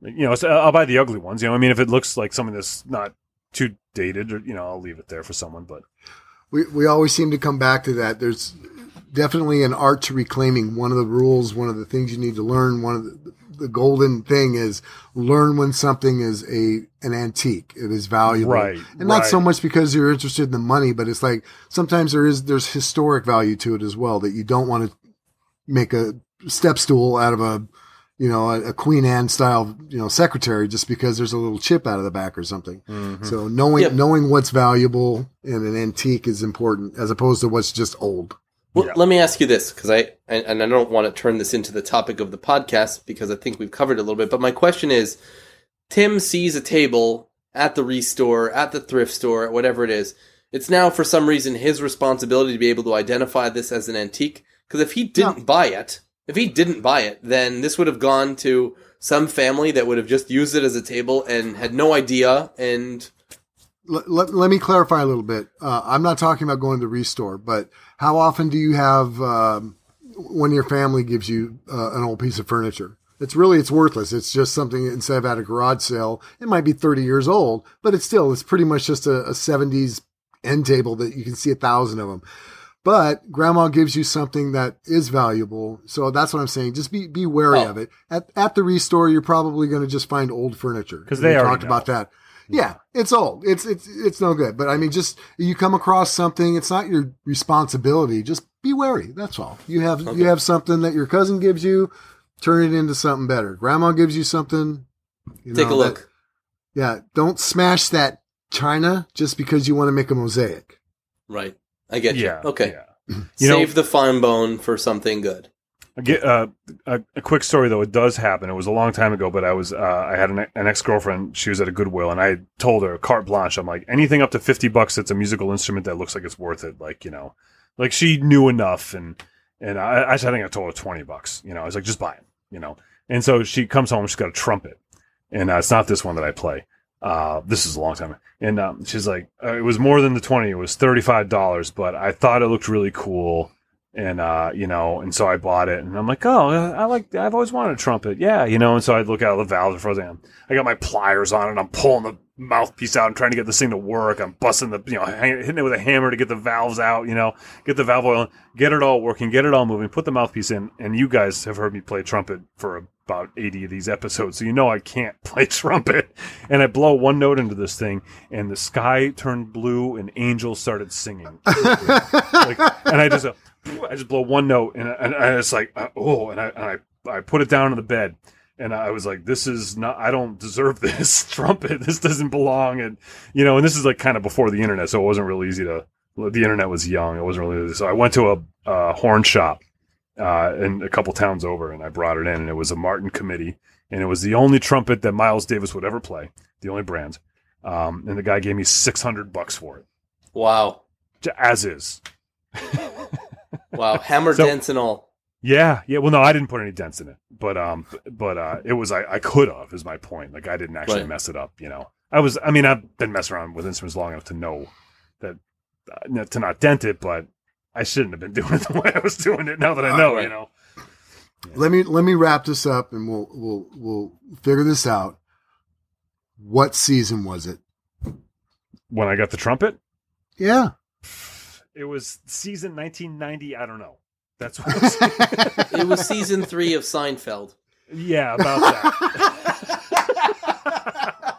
you know, uh, I'll buy the ugly ones. You know, I mean, if it looks like something that's not too dated or, you know, I'll leave it there for someone, but We, we always seem to come back to that. There's definitely an art to reclaiming. One of the rules, one of the things you need to learn, one of the, the golden thing is learn when something is a an antique. It is valuable. Right, And not so much because you're interested in the money, but it's like sometimes there is there's historic value to it as well that you don't want to make a step stool out of a you know a, a Queen Anne style you know secretary just because there's a little chip out of the back or something. Mm-hmm. So knowing Yep. knowing what's valuable in an antique is important as opposed to what's just old. Well, Yeah. let me ask you this because I and, and I don't want to turn this into the topic of the podcast because I think we've covered it a little bit. But my question is, Tim sees a table at the restore, at the thrift store, at whatever it is. It's now for some reason his responsibility to be able to identify this as an antique. Because if he didn't buy it, if he didn't buy it, then this would have gone to some family that would have just used it as a table and had no idea. And Let, let, let me clarify a little bit. Uh, I'm not talking about going to the restore, but how often do you have um, when your family gives you uh, an old piece of furniture? It's really it's worthless. It's just something instead of at a garage sale, it might be 30 years old, but it's still it's pretty much just a, a 70s end table that you can see a thousand of them. But grandma gives you something that is valuable, so that's what I'm saying. Just be be wary Oh. of it. At at the restore, you're probably going to just find old furniture because they already talked know. about that. Yeah, it's old. It's it's it's no good. But I mean, just you come across something. It's not your responsibility. Just be wary. That's all. You have Okay. you have something that your cousin gives you. Turn it into something better. Grandma gives you something. You take a look. that- yeah, don't smash that china just because you want to make a mosaic. right, I get you. okay, Yeah. You know- save the fine bone for something good. Get uh, a, a quick story though. It does happen. It was a long time ago, but I was uh, I had an, an ex girlfriend. She was at a Goodwill, and I told her carte blanche. I'm like anything up to fifty bucks. That's a musical instrument that looks like it's worth it. Like you know, like she knew enough, and and I, I think I told her twenty bucks. You know, I was like just buy it. You know, and so she comes home. She's got a trumpet, and uh, it's not this one that I play. Uh, this is a long time. And um, she's like, uh, it was more than the 20. It was $35, but I thought it looked really cool. And, uh, you know, and so I bought it and I'm like, oh, I like, I've always wanted a trumpet. Yeah. You know, and so I look out the valves and frozen. I got my pliers on and I'm pulling the mouthpiece out and trying to get this thing to work. I'm busting the, you know, hitting it with a hammer to get the valves out, you know, get the valve oil, get it all working, get it all moving, put the mouthpiece in. And you guys have heard me play trumpet for about 80 of these episodes. So you know I can't <laughs> play trumpet. And I blow one note into this thing and the sky turned blue and angels started singing. <laughs> like, and I just, uh, I just blow one note and, and, and it's like, uh, oh, and I, and I, I put it down on the bed. And I was like, this is not, I don't deserve <laughs> this trumpet. This doesn't belong. And, you know, and this is like kind of before the internet. So it wasn't real easy to, the internet was young. It wasn't really, Easy. so I went to a, a horn shop, uh, in a couple towns over and I brought it in and it was a Martin committee and it was the only trumpet that Miles Davis would ever play, the only brand. Um, and the guy gave me 600 bucks for it, Wow. as is. <laughs> Wow. <laughs> Hammer So- dents and all. Yeah, yeah. Well, no, I didn't put any dents in it, but um, but uh, it was I, I could have is my point. Like I didn't actually Right. mess it up. You know, I was. I mean, I've been messing around with instruments long enough to know that uh, to not dent it, but I shouldn't have been <laughs> doing it the way I was doing it. Now that I know, Right. you know. Let me let me wrap this up, and we'll we'll we'll figure this out. What season was it? When I got the trumpet, Yeah. It was season 1990. I don't know. That's what. It was. <laughs> It was season three of Seinfeld. yeah, about that. <laughs>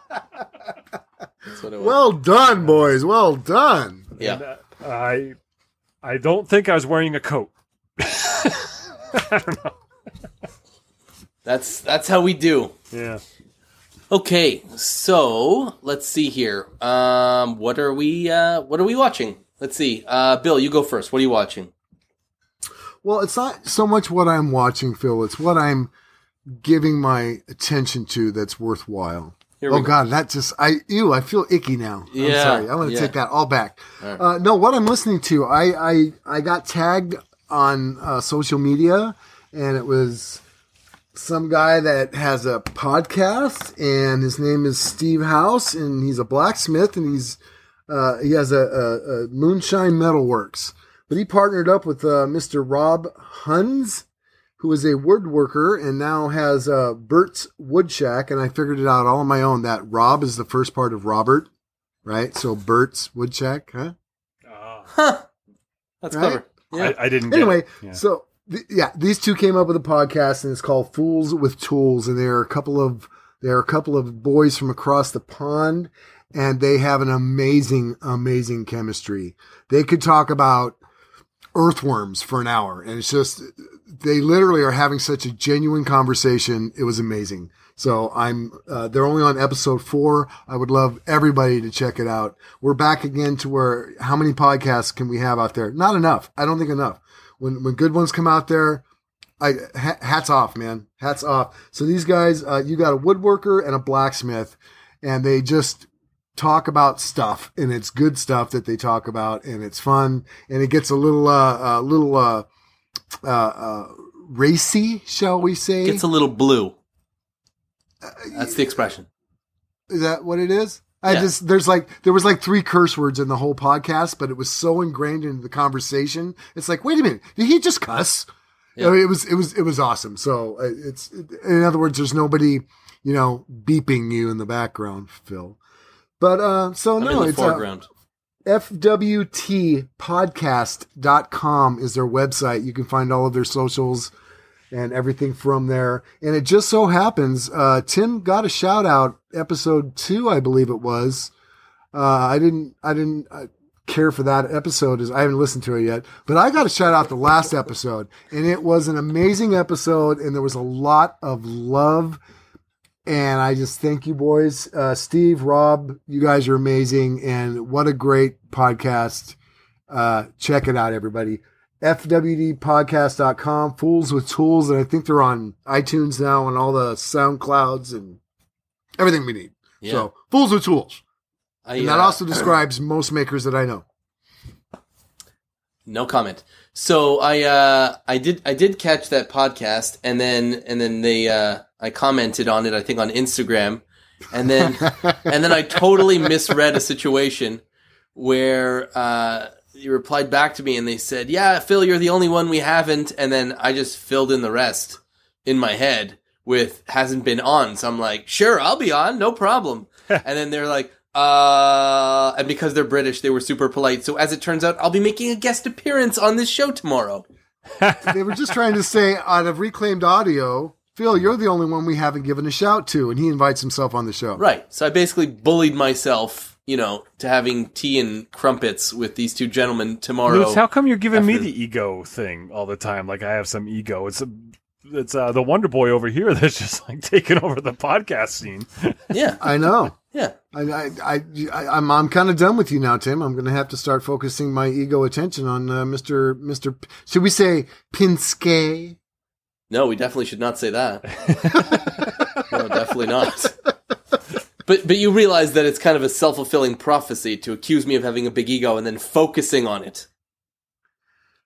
That's what it was. well done, boys. Well done. yeah. And, uh, I I don't think I was wearing a coat. <laughs> I don't know. That's that's how we do. Yeah. Okay, so let's see here. Um, what are we? Uh, what are we watching? Let's see. Uh, Bill, you go first. What are you watching? Well, it's not so much what I'm watching, Phil. It's what I'm giving my attention to that's worthwhile. Here Oh go. God, that just I ew, I feel icky now. I'm Yeah, sorry. I'm gonna yeah. take that all back. All right. Uh, no, what I'm listening to, I I I got tagged on uh, social media, and it was some guy that has a podcast, and his name is Steve House, and he's a blacksmith, and he's uh, he has a, a, a Moonshine Metalworks, but he partnered up with uh, Mr. Rob Huns, who is a woodworker and now has uh, Bert's Wood Shack, and I figured it out all on my own. That Rob is the first part of Robert, right? So Bert's Wood Shack, huh? Huh? That's Right? clever. Yeah. I, I didn't. Get Anyway, it. Yeah. so th- yeah, these two came up with a podcast, and it's called Fools with Tools, and they're a couple of they're a couple of boys from across the pond, and they have an amazing, amazing chemistry. They could talk about earthworms for an hour, and it's just they literally are having such a genuine conversation. It was amazing. So I'm uh, they're only on episode four. I would love everybody to check it out. We're back again to where how many podcasts can we have out there? Not enough. I don't think enough. When when good ones come out there, I hats off, man. Hats off. So these guys, uh, you got a woodworker and a blacksmith, and they just talk about stuff, and it's good stuff that they talk about, and it's fun, and it gets a little uh, a little uh, uh, uh, racy, shall we say? Gets a little blue. That's the expression. Is that what it is? I Yeah. just there's like there was like three curse words in the whole podcast, but it was so ingrained into the conversation. It's like, wait a minute, did he just cuss? Yeah. I mean, it was it was it was awesome. So uh, it's in other words, there's nobody you know beeping you in the background, Phil. But uh, so I'm no, it's uh, foreground. fwtpodcast.com is their website. You can find all of their socials and everything from there. And it just so happens, uh, Tim got a shout out episode two, I believe it was. Uh, I didn't, I didn't uh, care for that episode as I haven't listened to it yet, but I got a shout out the last episode and it was an amazing episode and there was a lot of love. And I just thank you boys. Uh, Steve, Rob, you guys are amazing. And what a great podcast. Uh, check it out, everybody. FWTpodcast.com, Fools with Tools. And I think they're on iTunes now and all the SoundClouds and everything we need. Yeah. So, Fools with Tools. I, And that uh, also describes most makers that I know. No comment. So I uh I did I did catch that podcast and then and then they uh I commented on it I think on Instagram and then <laughs> and then I totally misread a situation where uh you replied back to me and they said, "Yeah, Phil, you're the only one we haven't." And then I just filled in the rest in my head with hasn't been on. So I'm like, "Sure, I'll be on, no problem." <laughs> and then they're like, uh, and because they're British, they were super polite. So as it turns out, I'll be making a guest appearance on this show tomorrow. <laughs> they were just trying to say out of reclaimed audio, Phil, you're the only one we haven't given a shout to. And he invites himself on the show. Right. So I basically bullied myself, you know, to having tea and crumpets with these two gentlemen tomorrow. Lutz, how come you're giving me the ego thing all the time? Like I have some ego. It's a, it's uh, the Wonder Boy over here <laughs> that's just like taking over the podcast scene. yeah. I know. Yeah. I, I, I, I I'm, I'm kind of done with you now, Tim. I'm going to have to start focusing my ego attention on uh, Mr. Mr. P- Should we say Pinske? No, we definitely should not say that. <laughs> no, definitely not. But but you realize that it's kind of a self fulfilling prophecy to accuse me of having a big ego and then focusing on it.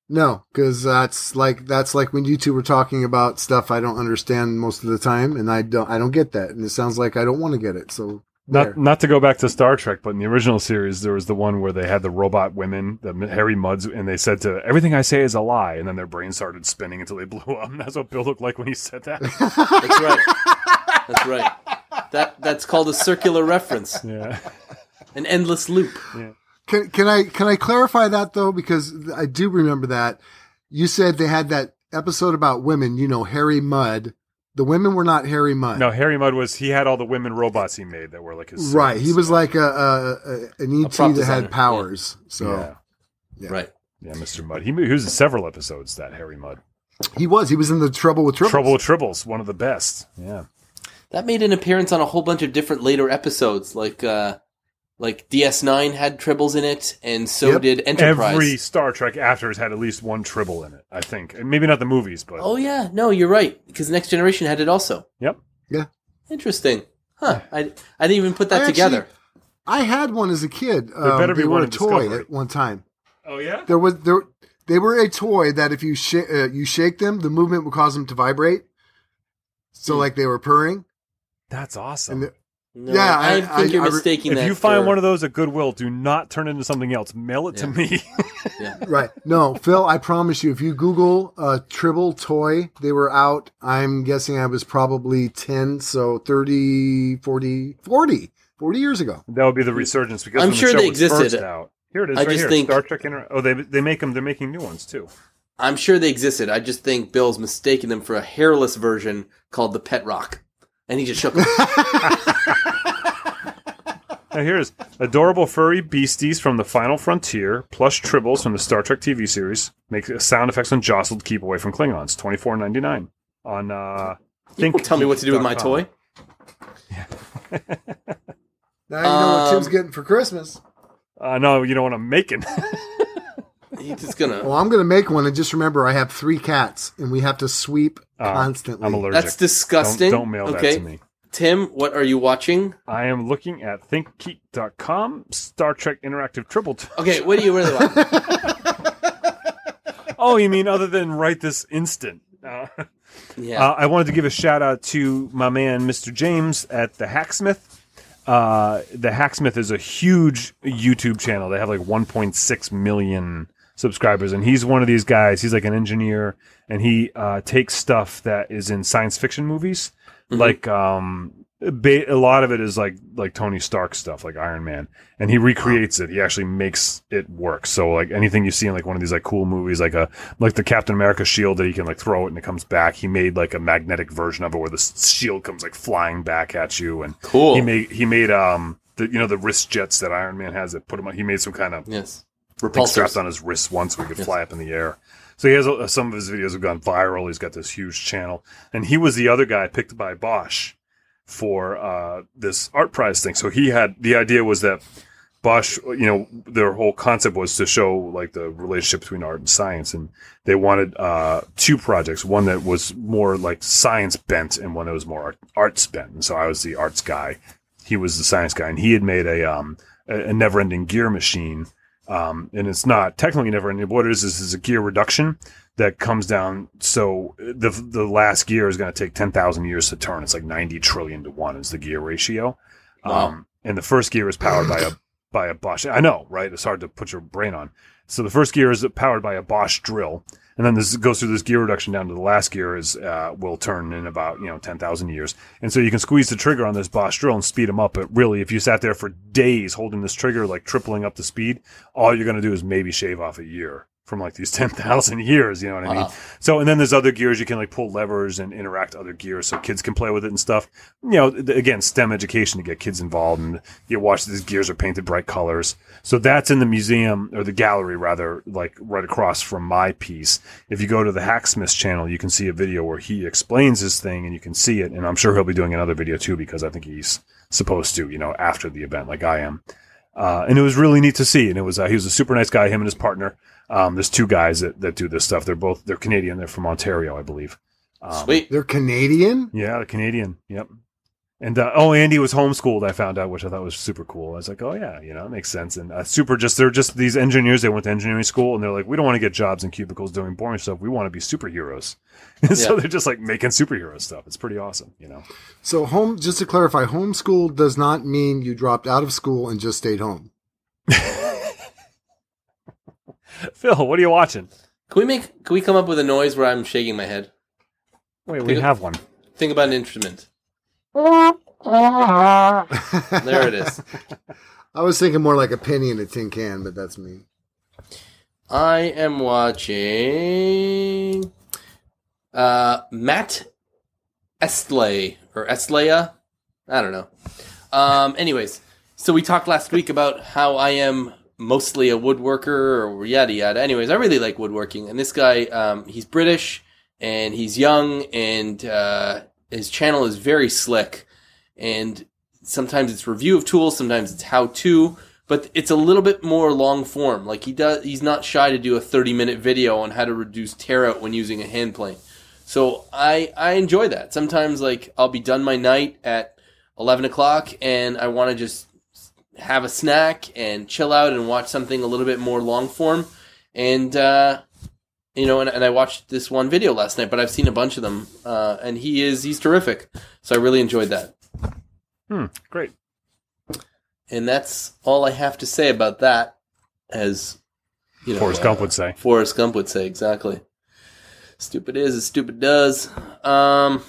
No, because that's like that's like when you two were talking about stuff I don't understand most of the time, and I don't I don't get that, and it sounds like I don't want to get it. So there. Not not to go back to Star Trek, but in the original series, there was the one where they had the robot women, the Harry Mudds, and they said to everything I say is a lie, and then their brain started spinning until they <laughs> blew up. And that's what Bill looked like when he said that. <laughs> That's right. That's right. That that's called a circular reference, yeah, an endless loop. Can can I can I clarify that though because I do remember that you said they had that episode about women. You know, Harry Mudd. The women were not Harry Mudd. no, Harry Mudd was he had all the women robots he made that were like his right. sons. He was like a, a, a an ET prop that designer, had powers. So yeah, Yeah. Right. yeah, Mr. Mudd. He, he was in several episodes. That Harry Mudd. he was. He was in the Trouble with Tribbles. Trouble with Tribbles, one of the best. Yeah, That made an appearance on a whole bunch of different later episodes, like uh like DS9 had tribbles in it, and so Yep. did Enterprise. every Star Trek after has had at least one Tribble in it. I think maybe not the movies, but Oh yeah, no, you're right because Next Generation had it also. yep. Yeah. Interesting, huh? I I didn't even put that I actually- together. I had one as a kid. Um, better be they one were a toy Discovery. at one time. Oh yeah. There was there. They were a toy that if you sh- uh, you shake them, the movement would cause them to vibrate. So Hmm. like they were purring. That's awesome. And the, No, Yeah, I, I- think I- you're I re- if you find for- one of those at Goodwill, do not turn it into something else. Mail it to me. yeah. <laughs> right. No, Phil, I promise you, if you Google uh, Tribble toy, they were out. I'm guessing I was probably 10, so 30, 40, 40, 40 years ago. that would be the resurgence because I'm when sure the show they was existed. first out. Here it is, I right just here. think- Star Trek. Inter- oh, they they make them. They're making new ones too. I'm sure they existed. I just think Bill's mistaken them for a hairless version called the Pet Rock, and he just shook. them. <laughs> Now here's adorable furry beasties from the Final Frontier, plush tribbles from the Star Trek TV series. Make sound effects when jostled. Keep away from Klingons. Twenty four ninety nine on. uh You tell me what to do with my toy. <laughs> Now you know what Um, Tim's getting for Christmas. Uh, no, you know what I'm making. He's just gonna. Well, I'm going to make one, and just remember, I have three cats, and we have to sweep Uh, constantly. I'm allergic. That's disgusting. Don't, don't mail okay, that to me. Tim, what are you watching? I am looking at thinkgeek.com, Star Trek Interactive Tribble. T- Okay, what do you really want? <laughs> oh, you mean other than right this instant? Uh, Yeah. Uh, I wanted to give a shout out to my man, Mr. James at the Hacksmith. Uh, the Hacksmith is a huge YouTube channel. They have like 1.6 million subscribers, and he's one of these guys. He's like an engineer, and he uh, takes stuff that is in science fiction movies, Mhm. like um, ba- a lot of it is like like Tony Stark stuff, like Iron Man, and he recreates it. He actually makes it work. So like anything you see in like one of these like cool movies, like a like the Captain America shield that he can like throw it and it comes back. He made like a magnetic version of it where the shield comes like flying back at you, and cool. he made he made um the you know the wrist jets that Iron Man has that put him on. He made some kind of yes. Thing strapped on his wrist once so he could Yes. fly up in the air. So he has uh, some of his videos have gone viral. He's got this huge channel, and he was the other guy picked by Bosch for uh, this ArtPrize thing. So he had the idea was that Bosch, you know, their whole concept was to show like the relationship between art and science, and they wanted uh, two projects: one that was more like science bent, and one that was more art, arts bent. And so I was the arts guy. He was the science guy, and he had made a um, a, a never-ending gear machine um, and it's not technically never ending. What it is is, is a gear reduction that comes down. So the the last gear is going to take ten thousand years to turn. It's like ninety trillion to one is the gear ratio. Wow. Um, and the first gear is powered by a by a Bosch. I know, right? It's hard to put your brain on. So the first gear is powered by a Bosch drill, and then this goes through this gear reduction down to the last gear is uh, will turn in about you know ten thousand years, and so you can squeeze the trigger on this Bosch drill and speed them up. But really, if you sat there for days holding this trigger, like tripling up the speed, all you're going to do is maybe shave off a year from like these <laughs> ten thousand years. You know what I mean? Wow. So, and then there's other gears you can like pull levers and interact other gears so kids can play with it and stuff. You know, again, STEM education to get kids involved and you watch these gears are painted bright colors. So that's in the museum or the gallery rather, like right across from my piece. If you go to the Hacksmith channel, you can see a video where he explains his thing and you can see it. And I'm sure he'll be doing another video too because I think he's supposed to, you know, after the event like I am. Uh, and it was really neat to see. And it was, uh, he was a super nice guy, him and his partner. Um, there's two guys that, that do this stuff. They're both, they're Canadian. They're from Ontario, I believe. Um, Sweet. They're Canadian. Yeah, the Canadian. Yep. And uh, oh, Andy was homeschooled. I found out, which I thought was super cool. I was like, oh yeah, you know, it makes sense. And uh, super, just they're just these engineers. They went to engineering school, and they're like, we don't want to get jobs in cubicles doing boring stuff. We want to be superheroes. <laughs> And so they're just like making superhero stuff. It's pretty awesome, you know. So home, just to clarify, homeschool does not mean you dropped out of school and just stayed home. <laughs> Phil, what are you watching? Can we make? Can we come up with a noise where I'm shaking my head? Wait, we have one. Think about an instrument. There it is. <laughs> I was thinking more like a penny in a tin can, but that's me. I am watching uh, Matt Estley or Estlea. I don't know. Um, anyways, so we talked last week about how I am mostly a woodworker or yada yada. Anyways, I really like woodworking, and this guy, um, he's British and he's young, and uh, his channel is very slick. And sometimes it's review of tools, sometimes it's how to, but it's a little bit more long form. Like he does, he's not shy to do a 30 minute video on how to reduce tear out when using a hand plane. So I I enjoy that. Sometimes like I'll be done my night at 11 o'clock and I want to just have a snack and chill out and watch something a little bit more long form. And uh, you know, and, and I watched this one video last night, but I've seen a bunch of them, uh, and he is he's terrific. So I really enjoyed that. Hmm, great. And that's all I have to say about that. As you know, Forrest uh, Gump would say. Forrest Gump would say exactly. Stupid is as stupid does. Um,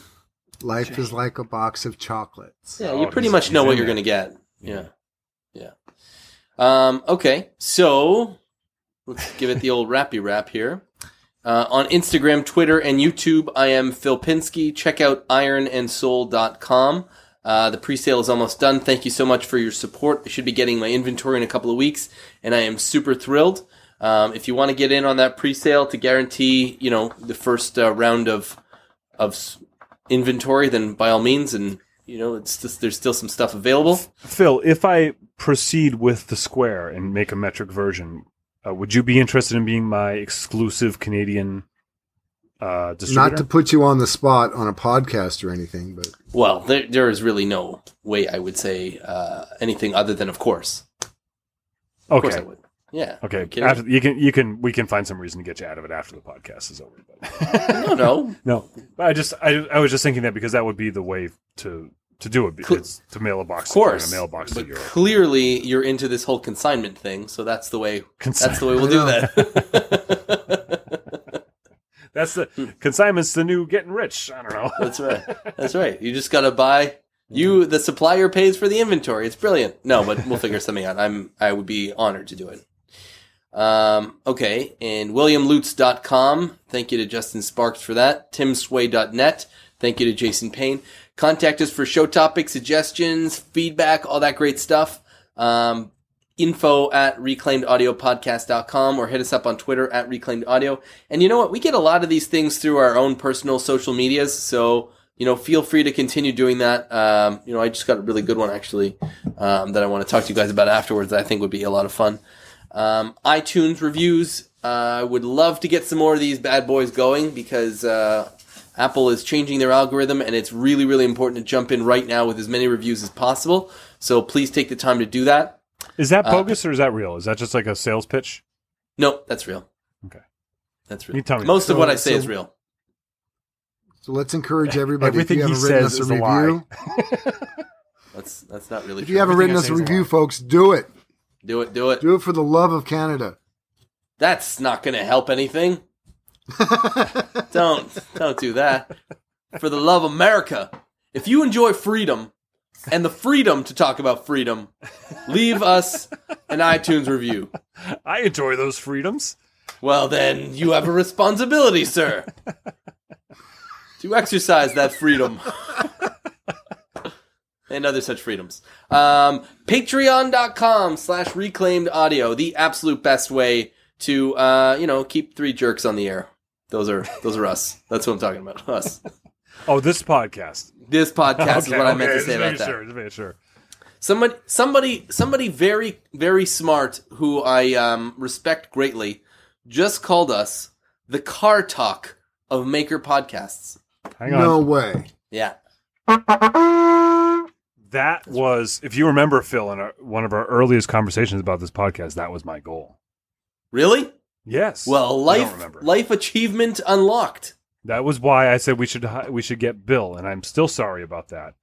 Life is like a box of chocolates. yeah, Oh, you pretty much know what you're gonna get. Yeah, yeah. Um, okay, so let's give it the old rappy rap here. Uh, on Instagram, Twitter, and YouTube, I am Phil Pinsky. Check out ironandsoul.com. Uh, the pre-sale is almost done. Thank you so much for your support. I should be getting my inventory in a couple of weeks, and I am super thrilled. Um, if you want to get in on that pre-sale to guarantee, you know, the first uh, round of of inventory, then by all means, and you know, it's just there's still some stuff available. Phil, if I proceed with the square and make a metric version, uh, would you be interested in being my exclusive Canadian uh, distributor? Not to put you on the spot on a podcast or anything, but Well, there, there is really no way I would say uh, anything other than, of course. Of course I okay. would. Yeah. Okay. Kidding? After, you can you can we can find some reason to get you out of it after the podcast is over. But <laughs> No, no. <laughs> no, but I just I, I was just thinking that because that would be the way to to do it. It's to mail a box. Of course. to a mailbox but to Europe. clearly, you're into this whole consignment thing, so that's the way. That's the way we'll do that. <laughs> That's the consignment's the new getting rich. I don't know. that's right. <laughs> That's right. You just gotta buy. You, the supplier, pays for the inventory. It's brilliant. No, but we'll figure something out. I'm. I would be honored to do it. Um, okay, and WilliamLutz.com. Thank you to Justin Sparks for that. TimSway.net. Thank you to Jason Payne. Contact us for show topics, suggestions, feedback, all that great stuff. Um, info at reclaimedaudiopodcast.com or hit us up on Twitter at reclaimedaudio. And you know what? We get a lot of these things through our own personal social medias. So, you know, feel free to continue doing that. Um, you know, I just got a really good one actually um, that I want to talk to you guys about afterwards that I think would be a lot of fun. Um, iTunes reviews. I uh, would love to get some more of these bad boys going because uh, Apple is changing their algorithm and it's really, really important to jump in right now with as many reviews as possible. So please take the time to do that. Is Uh, that bogus or is that real? Is that just like a sales pitch? No, that's real. Okay. That's real. You tell me. Most of So- what I say so- is real. so let's encourage everybody. Everything if he you haven't written says us a is a lie. review, <laughs> That's that's not really if true. you haven't Everything written us a say is a review, folks, do it. do it, do it. Do it for the love of Canada. That's not going to help anything. <laughs> don't don't do that. For the love of America. If you enjoy freedom and the freedom to talk about freedom, leave us an iTunes review. I enjoy those freedoms. Well, then you have a responsibility, sir, to exercise that freedom <laughs> and other such freedoms. Um, Patreon.com slash reclaimed audio, the absolute best way to, uh, you know, keep three jerks on the air. Those are those are us. That's what I'm talking about. Us. <laughs> Oh, this podcast. This podcast is Okay, what I meant to say about making that. Sure, just making sure. Somebody, somebody, somebody very, very smart who I um, respect greatly just called us the car talk of maker podcasts. Hang on. No way. Yeah, That was, if you remember, Phil, in our, one of our earliest conversations about this podcast, that was my goal. Really? Yes. Well, life life achievement unlocked. That was why I said we should we should get Bill, and I'm still sorry about that.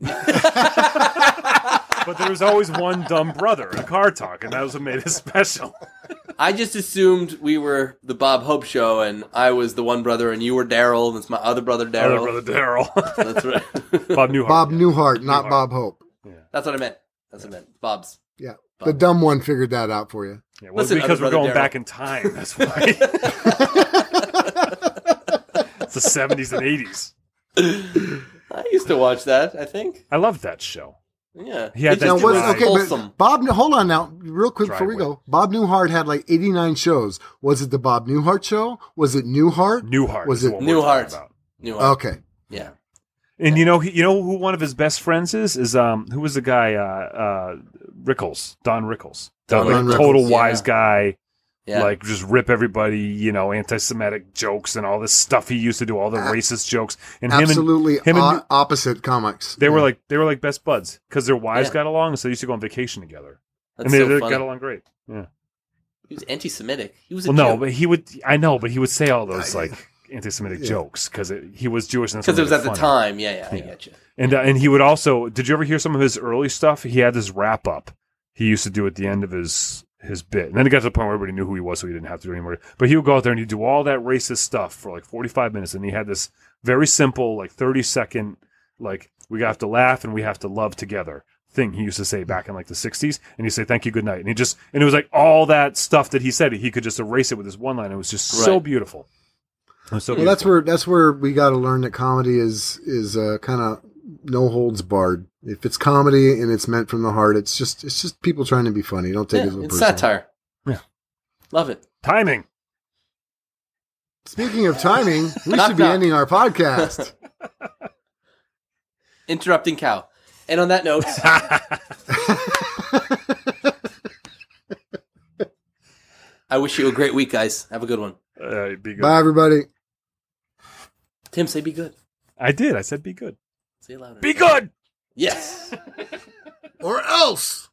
<laughs> But there was always one dumb brother in car talk, and that was what made it special. I just assumed we were the Bob Hope show, and I was the one brother, and you were Daryl, and it's my other brother Other Daryl. brother Daryl, That's right. <laughs> Bob Newhart. Bob Newhart, not Newhart. Bob Hope. Yeah. That's what I meant. That's what I meant. Bob's. Yeah. Bob. The dumb one figured that out for you. Yeah, well, Listen, because we're going Daryl. back in time. That's why. <laughs> it's the 70s and 80s. I used to watch that. I think. I loved that show. Yeah. He had that Now, was okay, wholesome. but Bob, hold on now, real quick before we go. Bob Newhart had like 89 shows. Was it the Bob Newhart show? Was it Newhart? Newhart. Was it- Newhart? we're Newhart. talking about. New one. Okay. Yeah. And you know, he, you know who one of his best friends is? Is um, who was the guy? Uh, uh, Rickles, Don Rickles, Don like, Rickles, total yeah. wise guy. Yeah. Like just rip everybody, you know, anti-Semitic jokes and all this stuff he used to do, all the A- racist jokes. And him and Absolutely him and opposite comics. they were like they were like best buds because their wives Yeah. got along, so they used to go on vacation together, That's and they, so they got along great. Yeah. He was anti-Semitic. He was a Well, no, but he would. I know, but he would say all those like anti-Semitic Yeah. jokes because he was Jewish and because it was at the time. Yeah, yeah, I Yeah. get you. And uh, and he would also. Did you ever hear some of his early stuff? He had this wrap up. He used to do at the end of his his bit, and then it got to the point where everybody knew who he was, so he didn't have to do anymore. But he would go out there and he'd do all that racist stuff for like forty five minutes, and he had this very simple, like thirty second, like we have to laugh and we have to love together thing he used to say back in like the 60s and he'd say thank you good night and he just and it was like all that stuff that he said he could just erase it with his one line it was just so beautiful so well, that's where that's where we got to learn that comedy is is uh, kind of no holds barred. If it's comedy and it's meant from the heart, it's just it's just people trying to be funny. Don't take Yeah, it as a it's personal. satire. Yeah. Love it. timing Speaking of timing, <laughs> we Knock, should be knock. ending our podcast. <laughs> <laughs> Interrupting cow. And on that note, I wish you a great week, guys. Have a good one. Uh, be good. Bye, everybody. Tim, say be good. I did. I said be good. Say it louder. Be good. Yes. <laughs> Or else.